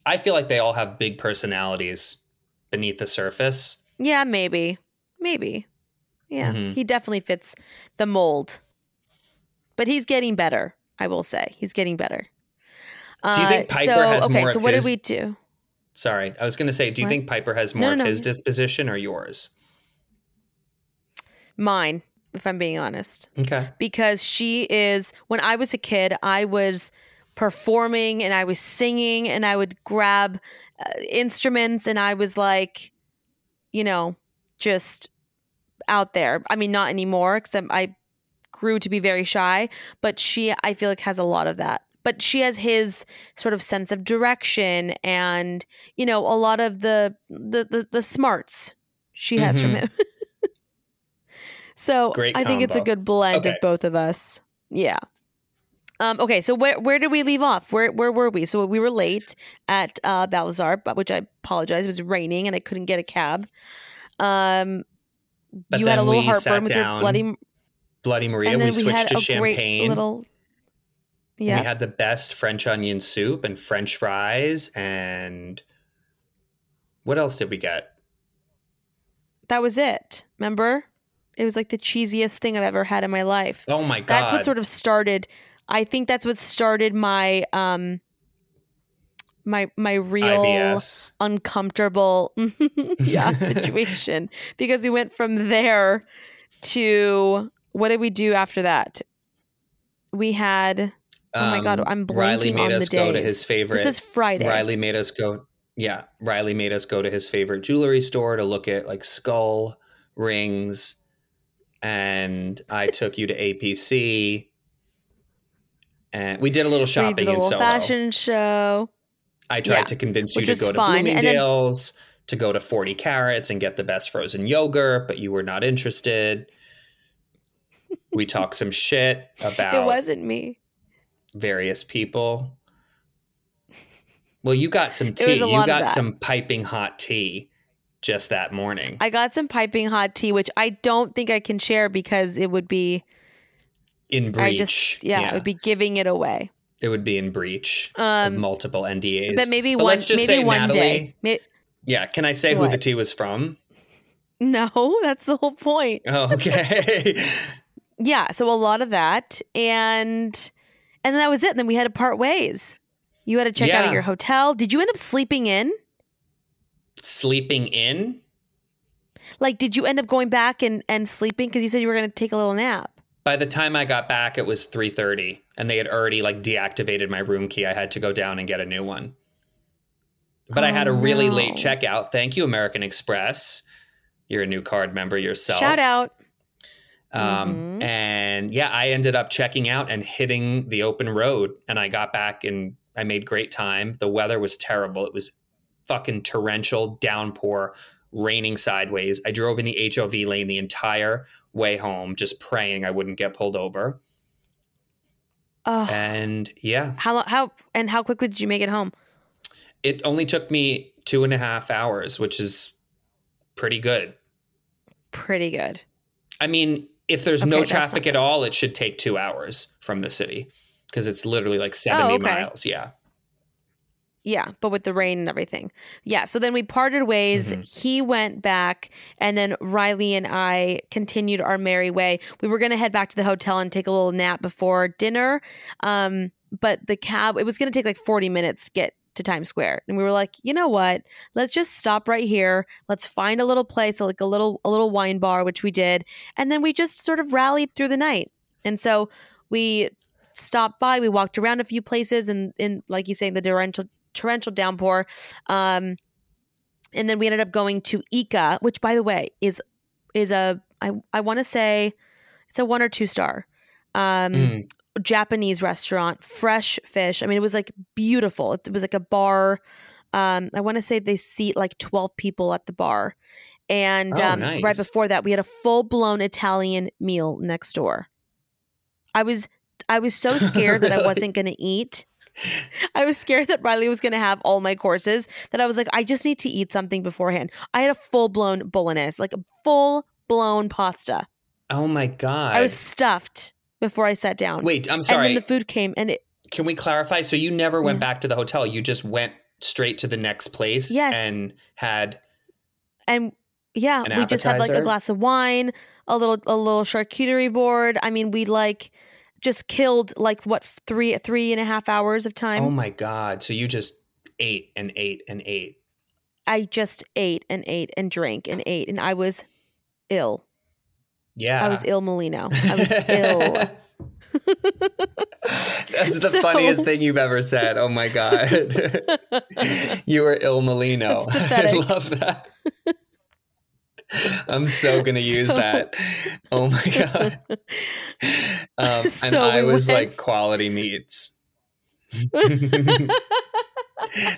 I feel like they all have big personalities beneath the surface. Yeah, maybe, maybe. Yeah, Mhm. he definitely fits the mold. But he's getting better. I will say he's getting better. Do you think Uh, Piper so, has okay, more so of what his- did we do? Sorry, I was going to say, do you What? think Piper has more no, of his you- disposition or yours? Mine, if I'm being honest. Okay. because she is when I was a kid, I was performing and I was singing and I would grab uh, instruments and I was like, you know, just out there. I mean, not anymore because I grew to be very shy, but she, I feel like, has a lot of that. But she has his sort of sense of direction and you know a lot of the the the, the smarts she has from Mhm. him. so Great I think it's a good blend Okay. of both of us. Yeah. Um, okay, so where where did we leave off? Where where were we? So we were late at uh, Balthazar, but which I apologize. It was raining and I couldn't get a cab. Um, But you had a little heartburn with your down, bloody. Bloody Maria. and We switched to champagne. little. And Yeah, We had the best French onion soup and French fries. And what else did we get? that was it. Remember, it was like the cheesiest thing I've ever had in my life. Oh my God. That's what sort of started I think that's what started my um my my real IBS. uncomfortable yeah situation because we went from there to what did we do after that? We had oh my god, Um, I'm blanking Riley made on us the go to his favorite. This is Friday. Riley made us go. Yeah, Riley made us go to his favorite jewelry store to look at like skull rings, and I took you to APC, and we did a little we shopping did a in little fashion show. I tried yeah, to convince you to go to fun, then- Bloomingdale's, to go to Forty Carrots and get the best frozen yogurt, but you were not interested. We talked some shit about It wasn't me. Various people. Well, you got some tea. You got some piping hot tea just that morning. I got some piping hot tea, which I don't think I can share because it would be in breach. I just yeah, it would be giving it away. it would be in breach of Um, multiple NDAs. but maybe But one let's just maybe say, one Natalie, day. Yeah, can I say who the tea was from? no, that's the whole point. Oh, okay. Yeah, so a lot of that and and then that was it. And then we had to part ways. You had to check out Yeah. at your hotel. Did you end up sleeping in? Sleeping in? Like did you end up going back and and sleeping because you said you were going to take a little nap? By the time I got back, it was 3.30 and they had already like deactivated my room key. I had to go down and get a new one. But I had a Oh, really no. late checkout. Thank you, American Express. You're a new card member yourself. Shout out. Um, Mhm. And yeah, I ended up checking out and hitting the open road. And I got back and I made great time. The weather was terrible. It was fucking torrential downpour, raining sideways. I drove in the HOV lane the entire way home, just praying I wouldn't get pulled over. Oh, And yeah, how how and how quickly did you make it home? it only took me two and a half hours, which is pretty good. Pretty good. I mean, if there's Okay, no traffic at all, it should take two hours from the city because it's literally like 70 Oh, okay. miles. Yeah. Yeah, but with the rain and everything. Yeah, so then we parted ways. Mhm. He went back, and then Riley and I continued our merry way. We were going to head back to the hotel and take a little nap before dinner. Um, but the cab, it was going to take like 40 minutes to get to Times Square. And we were like, you know what? Let's just stop right here. Let's find a little place, like a little a little wine bar, which we did. And then we just sort of rallied through the night. And so we stopped by, we walked around a few places and in like you say, the torrential torrential downpour. Um and then we ended up going to Icca, which by the way is is a I I want to say it's a one or two star. Um Mm. Japanese restaurant, fresh fish. I mean, it was like beautiful. It was like a bar. Um, I want to say they seat like 12 people at the bar. And Oh, um, right before that, we had a full blown Italian meal next door. I was I was so scared that I wasn't going to eat. I was scared that Riley was going to have all my courses. That I was like, I just need to eat something beforehand. I had a full blown bolognese, like a full blown pasta. Oh my God. I was stuffed before I sat down. Wait, I'm And sorry. then the food came, and it Can we clarify? So you never went Yeah. back to the hotel. You just went straight to the next place Yes. and had and yeah, we just had like a glass of wine, a little a little charcuterie board. I mean, we like just killed like what three three and a half hours of time. Oh my God. So you just ate and ate and ate. I just ate and ate and drank and ate, and I was ill. Yeah. I was ill, Mulino. I was ill. That's the So- funniest thing you've ever said. Oh my God. you were Il Mulino. I love that. I'm so going to use So- that. Oh my God. Um, and I was went- like quality meats.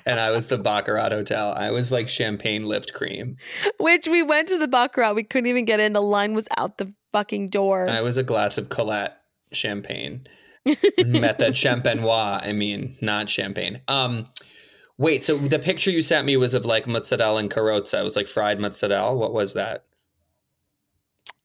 And I was the Baccarat Hotel. I was like champagne lift cream. Which we went to the baccarat. We couldn't even get in. The line was out the fucking door. I was a glass of Colette champagne. Method champenois. I mean, not champagne. Um, wait. So the picture you sent me was of like mozzarella and carrozza. It was like fried mozzarella. What was that?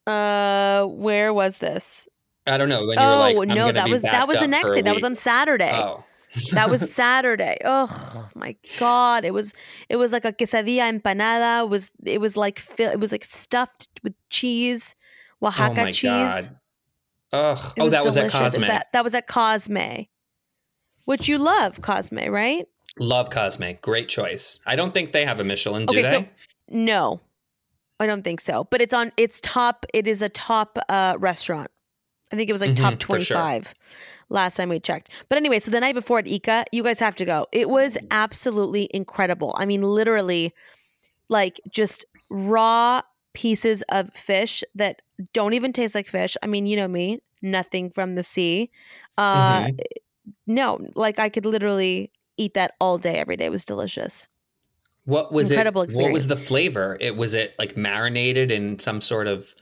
uh, where was this? I don't know. When you were Oh like, I'm no, that was that was the next day. That was on Saturday. Oh, That was Saturday. Oh my god! It was it was like a quesadilla empanada. It was it was like it was like stuffed with cheese, oh Oaxaca my cheese. god. Ugh. It Oh, that was at. Cosme. That, that was at Cosme, which you love, Cosme, right? Love Cosme. Great choice. I don't think they have a Michelin, do Okay, they? so- No, I don't think so. But it's on. It's top. It is a top uh, restaurant. I think it was like top Mhm, for twenty sure. last time we checked. But anyway, so the night before at Icca, you guys have to go. It was absolutely incredible. I mean, literally, like just raw pieces of fish that don't even taste like fish. I mean, you know me, nothing from the sea. Uh, Mhm. No, like I could literally eat that all day, every day. It was delicious. What was Incredible it? What was the flavor? It was it like marinated in some sort of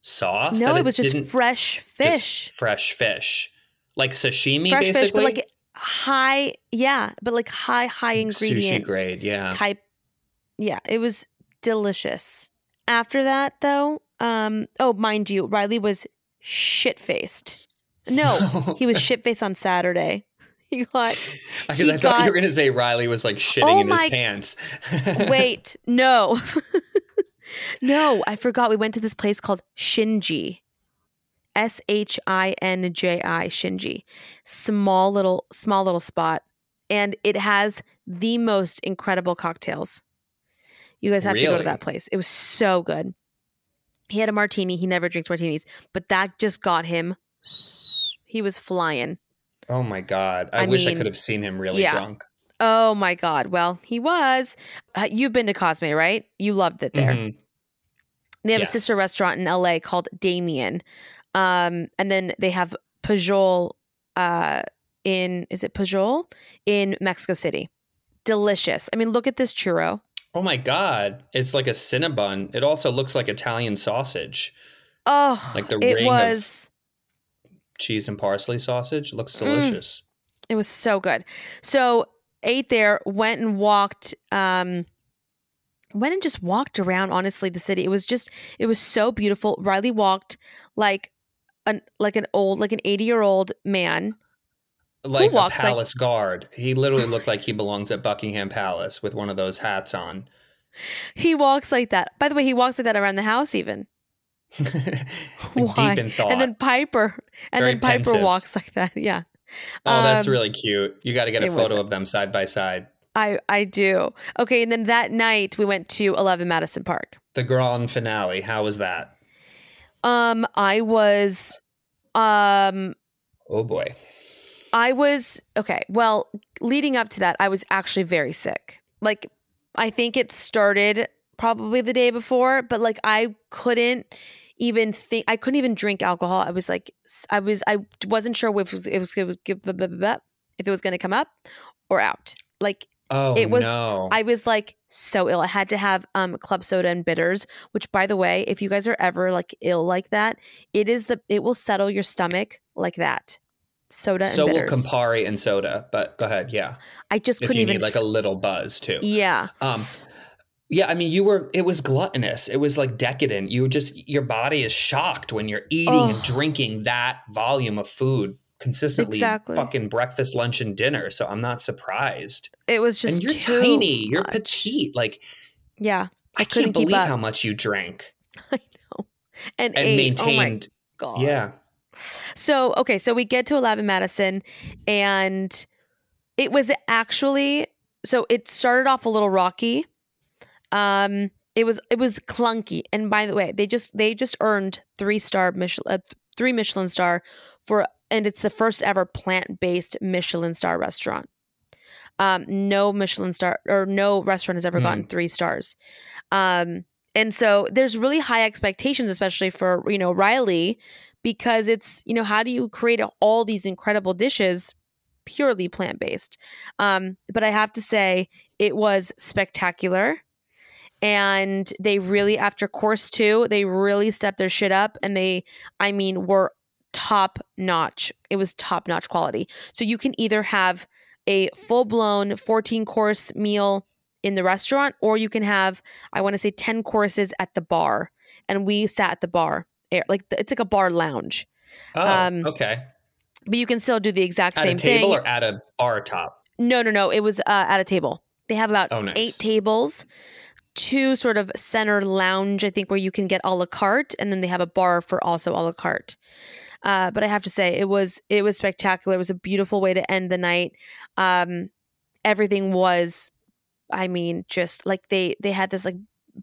sauce? No, that it was just fresh just fish. fresh fish, like sashimi, fresh basically. fish, but like high, yeah, but like high, high Sushi ingredient grade, yeah. type. Yeah, it was delicious. After that, though, um, oh, mind you, Riley was shit faced. No, he was shit faced on Saturday. He got Because I thought you were going to say Riley was like shitting Oh in his my- pants. wait, no, no, I forgot. We went to this place called Shinji. S H I N J I Shinji. Small little small little spot and it has the most incredible cocktails. You guys have to go to that place. It was so good. He had a martini. He never drinks martinis, but that just got him he was flying. Oh my god! I, I wish I could have seen him really yeah. drunk. Oh my god. Well, he was. Uh, you've been to Cosme, right? You loved it there. Mhm. They have Yes. a sister restaurant in LA called Damian. Um, and then they have Pujol uh, in, is it Pujol? In Mexico City. Delicious. I mean, look at this churro. Oh my god! It's like a cinnabon. It also looks like Italian sausage, Oh, like the it ring was, of cheese and parsley sausage. It looks Mm. delicious. it was so good. So ate there, went and walked, um, went and just walked around, honestly, the city. It was just, it was so beautiful. Riley walked like an, like an old, like an 80 year old man. Like a walks like- palace guard. He literally looked like he belongs at Buckingham Palace with one of those hats on. He walks like that. By the way, he walks like that around the house, even. Like Why? deep in thought. And then Piper, and Very then Piper pensive. walks like that. Yeah, oh, that's um, really cute. You got to get a photo of them side by side. I I do. Okay, and then that night we went to Eleven Madison Park. The grand finale. How was that? Um, I was, um, Oh boy. I was okay. Well, leading up to that, I was actually very sick. Like, I think it started probably the day before, but like I couldn't even think. I couldn't even drink alcohol. I was like, I was, I wasn't sure if it was, it was, it was if it was going to come up or out. Like, Oh It was- no. I was like so ill. I had to have um club soda and bitters, which by the way, if you guys are ever like ill like that, it is the it will settle your stomach like that. Soda so will. Campari and soda, but go ahead. Yeah. I just couldn't you even need like a little buzz too. Yeah. Um, yeah, I mean, you were. It was gluttonous. It was like decadent. You were just your body is shocked when you're eating and Oh. drinking that volume of food consistently, Exactly. fucking breakfast, lunch, and dinner. So I'm not surprised. It was just and you're tiny. You're petite. Like Yeah. I, I couldn't can't believe how much you drank I know. And, and. Oh maintained. god. yeah. So, okay, so we get to 11 Madison and it was actually so it started off a little rocky. Um it was it was clunky. And by the way, they just they just earned 3-star Michelin uh, 3 Michelin star for and it's the first ever plant-based Michelin star restaurant. Um no Michelin star or no restaurant has ever Hmm. gotten 3 stars. Um and so there's really high expectations especially for, you know, Riley because it's you know how do you create all these incredible dishes purely plant-based um, but i have to say it was spectacular and they really after course two they really stepped their shit up and they i mean were top notch it was top notch quality so you can either have a full-blown 14 course meal in the restaurant or you can have i want to say 10 courses at the bar and we sat at the bar like it's like a bar lounge Oh, Um, okay. but you can still do the exact same thing. At same a table thing or at a bar top. no no no it was uh, at a table they have about Oh, nice. eight tables two sort of center lounge, I think, where you can get a la carte, and then they have a bar for also a la carte. Uh, but I have to say, it was it was spectacular. It was a beautiful way to end the night. Um, everything was, I mean, just like they they had this like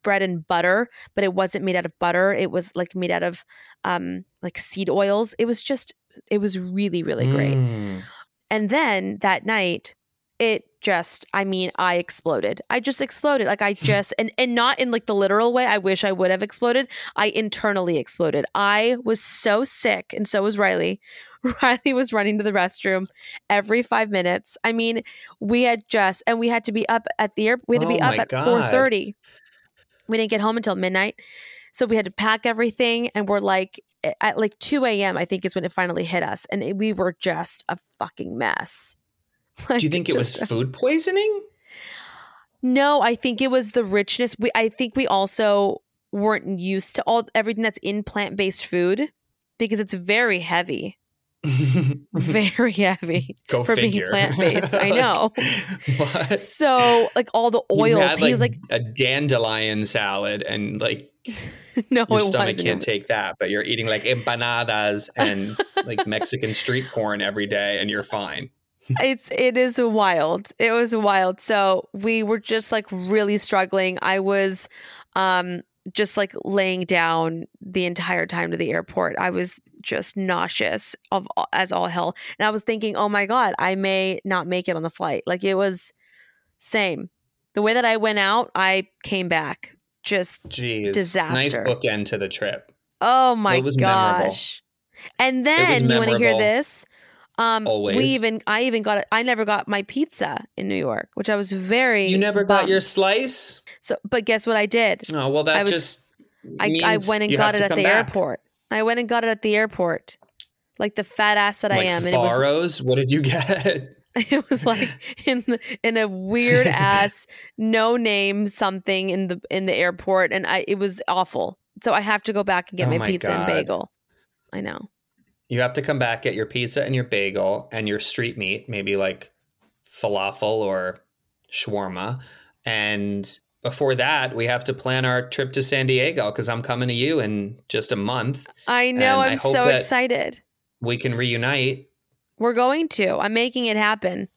bread and butter, but it wasn't made out of butter. It was like made out of um, like seed oils. It was just it was really really great. Mm. And then that night, it just, I mean, I exploded. I just exploded. Like I just, and, and not in like the literal way. I wish I would have exploded. I internally exploded. I was so sick, and so was Riley. Riley was running to the restroom every five minutes. I mean, we had just, and we had to be up at the air. We had to be Oh up at four thirty. We didn't get home until midnight, so we had to pack everything, and we're like at like two a.m. I think is when it finally hit us, and it, we were just a fucking mess. Do you think it was food poisoning? No, I think it was the richness. We I think we also weren't used to all everything that's in plant-based food because it's very heavy. Very heavy. Go for being plant-based, I know. what? So like all the oils. had, he was like, a dandelion salad, and like no, your stomach wasn't. can't take that, but you're eating like empanadas and like Mexican street corn every day, and you're fine. It's it is wild it was wild so we were just like really struggling i was um just like laying down the entire time to the airport i was just nauseous of as all hell and i was thinking oh my god i may not make it on the flight like it was same the way that i went out i came back just Jeez, disaster. nice bookend to the trip. Oh my It was memorable. gosh. And then you want to hear this? Um we even I even got I never got my pizza in New York, which I was very You never got your slice. So but guess what I did? Oh well, that I was- just I, I went and got it at the back. airport. I went and got it at the airport. Like the fat ass that I like am. And it was Sparrows. What did you get? it was like in the, in a weird ass no name something in the in the airport and I it was awful. So I have to go back and get Oh my my pizza and bagel. I know. You have to come back, get your pizza and your bagel and your street meat, maybe like falafel or shawarma. And before that, we have to plan our trip to San Diego because I'm coming to you in just a month. I know. And I I'm hope so excited. We can reunite. We're going to. I'm making it happen.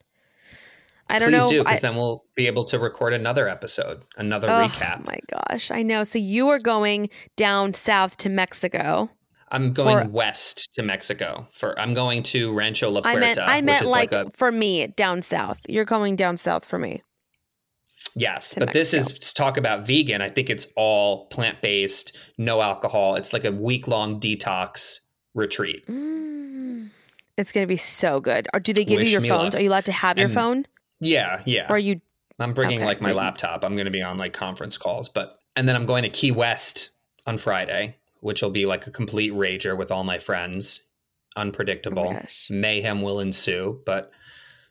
I don't Please know. Please do, because then we'll be able to record another episode, another oh recap. Oh my gosh, I know. So you are going down south to Mexico. I'm going for- west to Mexico for. I'm going to Rancho La I Puerta, meant, I which meant is like, like, a for me down south. You're going down south for me. Yes, but this is to talk about vegan. I think it's all plant based, no alcohol. It's like a week long detox retreat. Mm. It's gonna be so good. Or do they give Wish you your phones? luck. Are you allowed to have your And- phone? Yeah, yeah. Or are you? I'm bringing okay, like my laptop. I'm going to be on like conference calls, but and then I'm going to Key West on Friday, which will be like a complete rager with all my friends. Oh Unpredictable Oh mayhem will ensue, but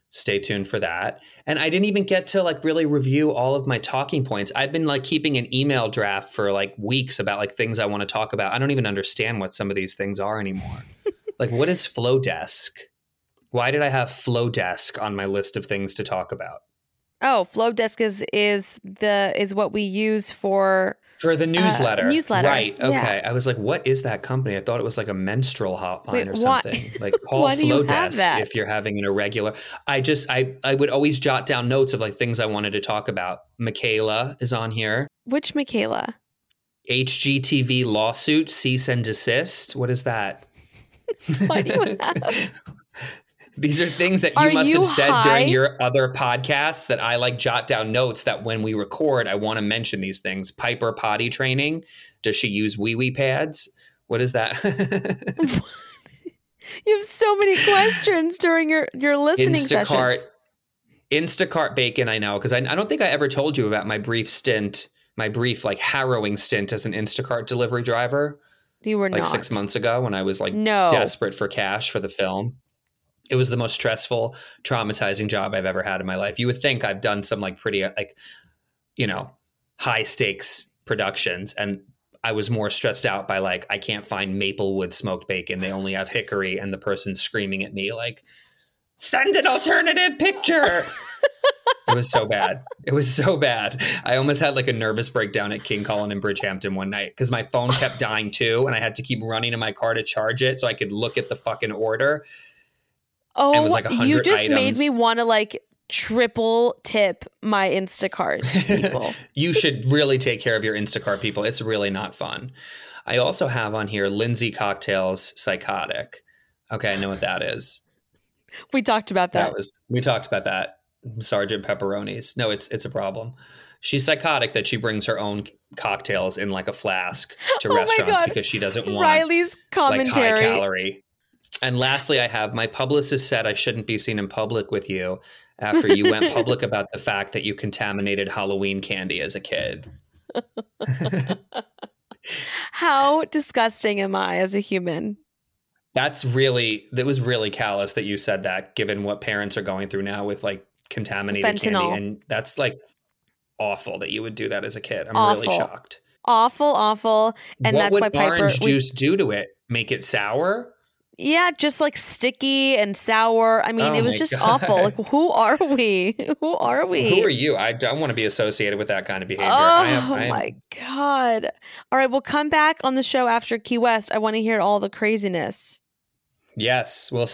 stay tuned for that. And I didn't even get to like really review all of my talking points. I've been like keeping an email draft for like weeks about like things I want to talk about. I don't even understand what some of these things are anymore. like what is Flodesk? Why did I have Flodesk on my list of things to talk about? Oh, Flodesk is is the is what we use for. For the newsletter. Uh, newsletter, Right. yeah. Okay. I was like, what is that company? I thought it was like a menstrual hotline Wait, or why- something. Like call why you have Flodesk that? if you're having an irregular. I just I I would always jot down notes of like things I wanted to talk about. Michaela is on here. Which Michaela? HGTV lawsuit, cease and desist. What is that? Why do you have? These are things that you Are must you have said high? during your other podcasts that I like jot down notes that when we record, I want to mention these things. Piper potty training. Does she use wee wee pads? What is that? You have so many questions during your your listening Instacart. sessions. Instacart bacon, I know, because I, I don't think I ever told you about my brief stint, my brief, like harrowing stint as an Instacart delivery driver, You were like not six months ago when I was like No. desperate for cash for the film. It was the most stressful, traumatizing job I've ever had in my life. You would think I've done some like pretty, like, you know, high stakes productions. And I was more stressed out by like, I can't find Maplewood smoked bacon. They only have hickory. And the person screaming at me, like, send an alternative picture. It was so bad. It was so bad. I almost had like a nervous breakdown at King Cullen in Bridgehampton one night because my phone kept dying too, and I had to keep running to my car to charge it so I could look at the fucking order. Oh, it was like you 100 just made me want to like triple tip my Instacart people. you should really take care of your Instacart people. It's really not fun. I also have on here Lindsay Cocktails Psychotic. Okay, I know what that is. we talked about that. That was we talked about that. Sergeant Pepperonis. No, it's it's a problem. She's psychotic that she brings her own cocktails in like a flask to Oh restaurants because she doesn't want Riley's like high commentary. calorie. And lastly, I have my publicist said I shouldn't be seen in public with you after you went public about the fact that you contaminated Halloween candy as a kid. How disgusting am I as a human? That's really that was really callous that you said that given what parents are going through now with like contaminated Fentanyl. candy and that's like awful that you would do that as a kid. I'm really shocked. Awful, awful. And what that's would why Piper orange we- juice do to it? Make it sour? Yeah, just like sticky and sour. I mean, Oh it was just God. awful. Like, who are we? Who are we? Who are you? I don't want to be associated with that kind of behavior. Oh I am, I am- my god! All right, we'll come back on the show after Key West. I want to hear all the craziness. Yes, well,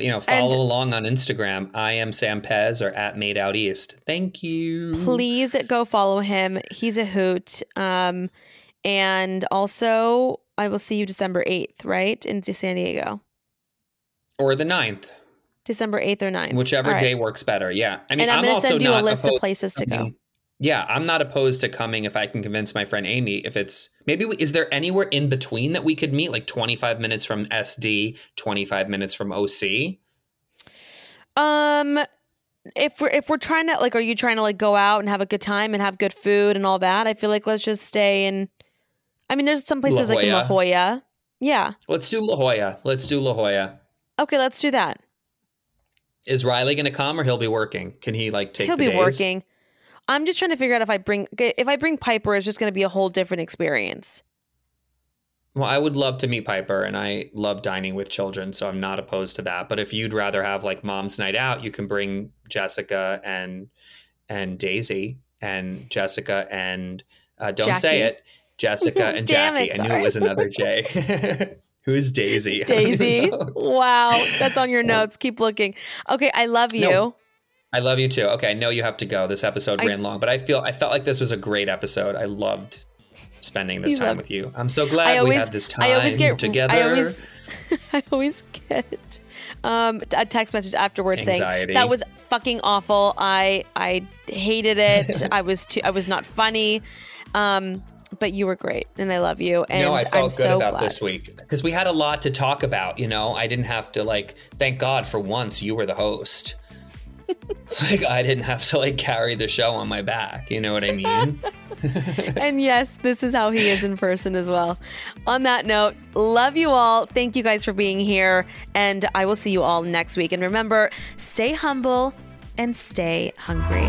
you know, follow along on Instagram. I am Sam Pez or at Made Out East. Thank you. Please go follow him. He's a hoot. Um, and also, I will see you December eighth, right in San Diego. Or the 9th, December eighth or 9th. whichever right. day works better. Yeah, I mean, and I'm, I'm, gonna also send you a list of places to go. coming- Yeah, I'm not opposed to coming if I can convince my friend Amy. If it's maybe, we, is there anywhere in between that we could meet, like 25 minutes from SD, 25 minutes from OC? Um, if we're if we're trying to like, are you trying to like go out and have a good time and have good food and all that? I feel like let's just stay in. I mean, there's some places like in La Jolla. Yeah. Let's do La Jolla. Let's do La Jolla. Okay, let's do that. Is Riley going to come or he'll be working? Can he like take? He'll be days? working. I'm just trying to figure out if I bring if I bring Piper, it's just going to be a whole different experience. Well, I would love to meet Piper, and I love dining with children, so I'm not opposed to that. But if you'd rather have like mom's night out, you can bring Jessica and and Daisy and Jessica and uh, don't say it, Jessica and Jackie. it, I knew it was another J. Who's Daisy? Daisy. wow, that's on your notes. Keep looking. Okay, I love you. No. I love you too. Okay, I know you have to go. This episode I- ran long, but I feel I felt like this was a great episode. I loved spending this time love- with you. I'm so glad always we had this time I always get together. I always I always get um a text message afterwards Anxiety. saying that was fucking awful. I I hated it. I was too I was not funny. Um but you were great and I love you and no, I I'm felt good so about glad. this week because we had a lot to talk about. You know, I didn't have to like. Thank God for once you were the host. like I didn't have to like carry the show on my back. You know what I mean? and yes, this is how he is in person as well. On that note, love you all. Thank you guys for being here. And I will see you all next week. And remember, stay humble and stay hungry.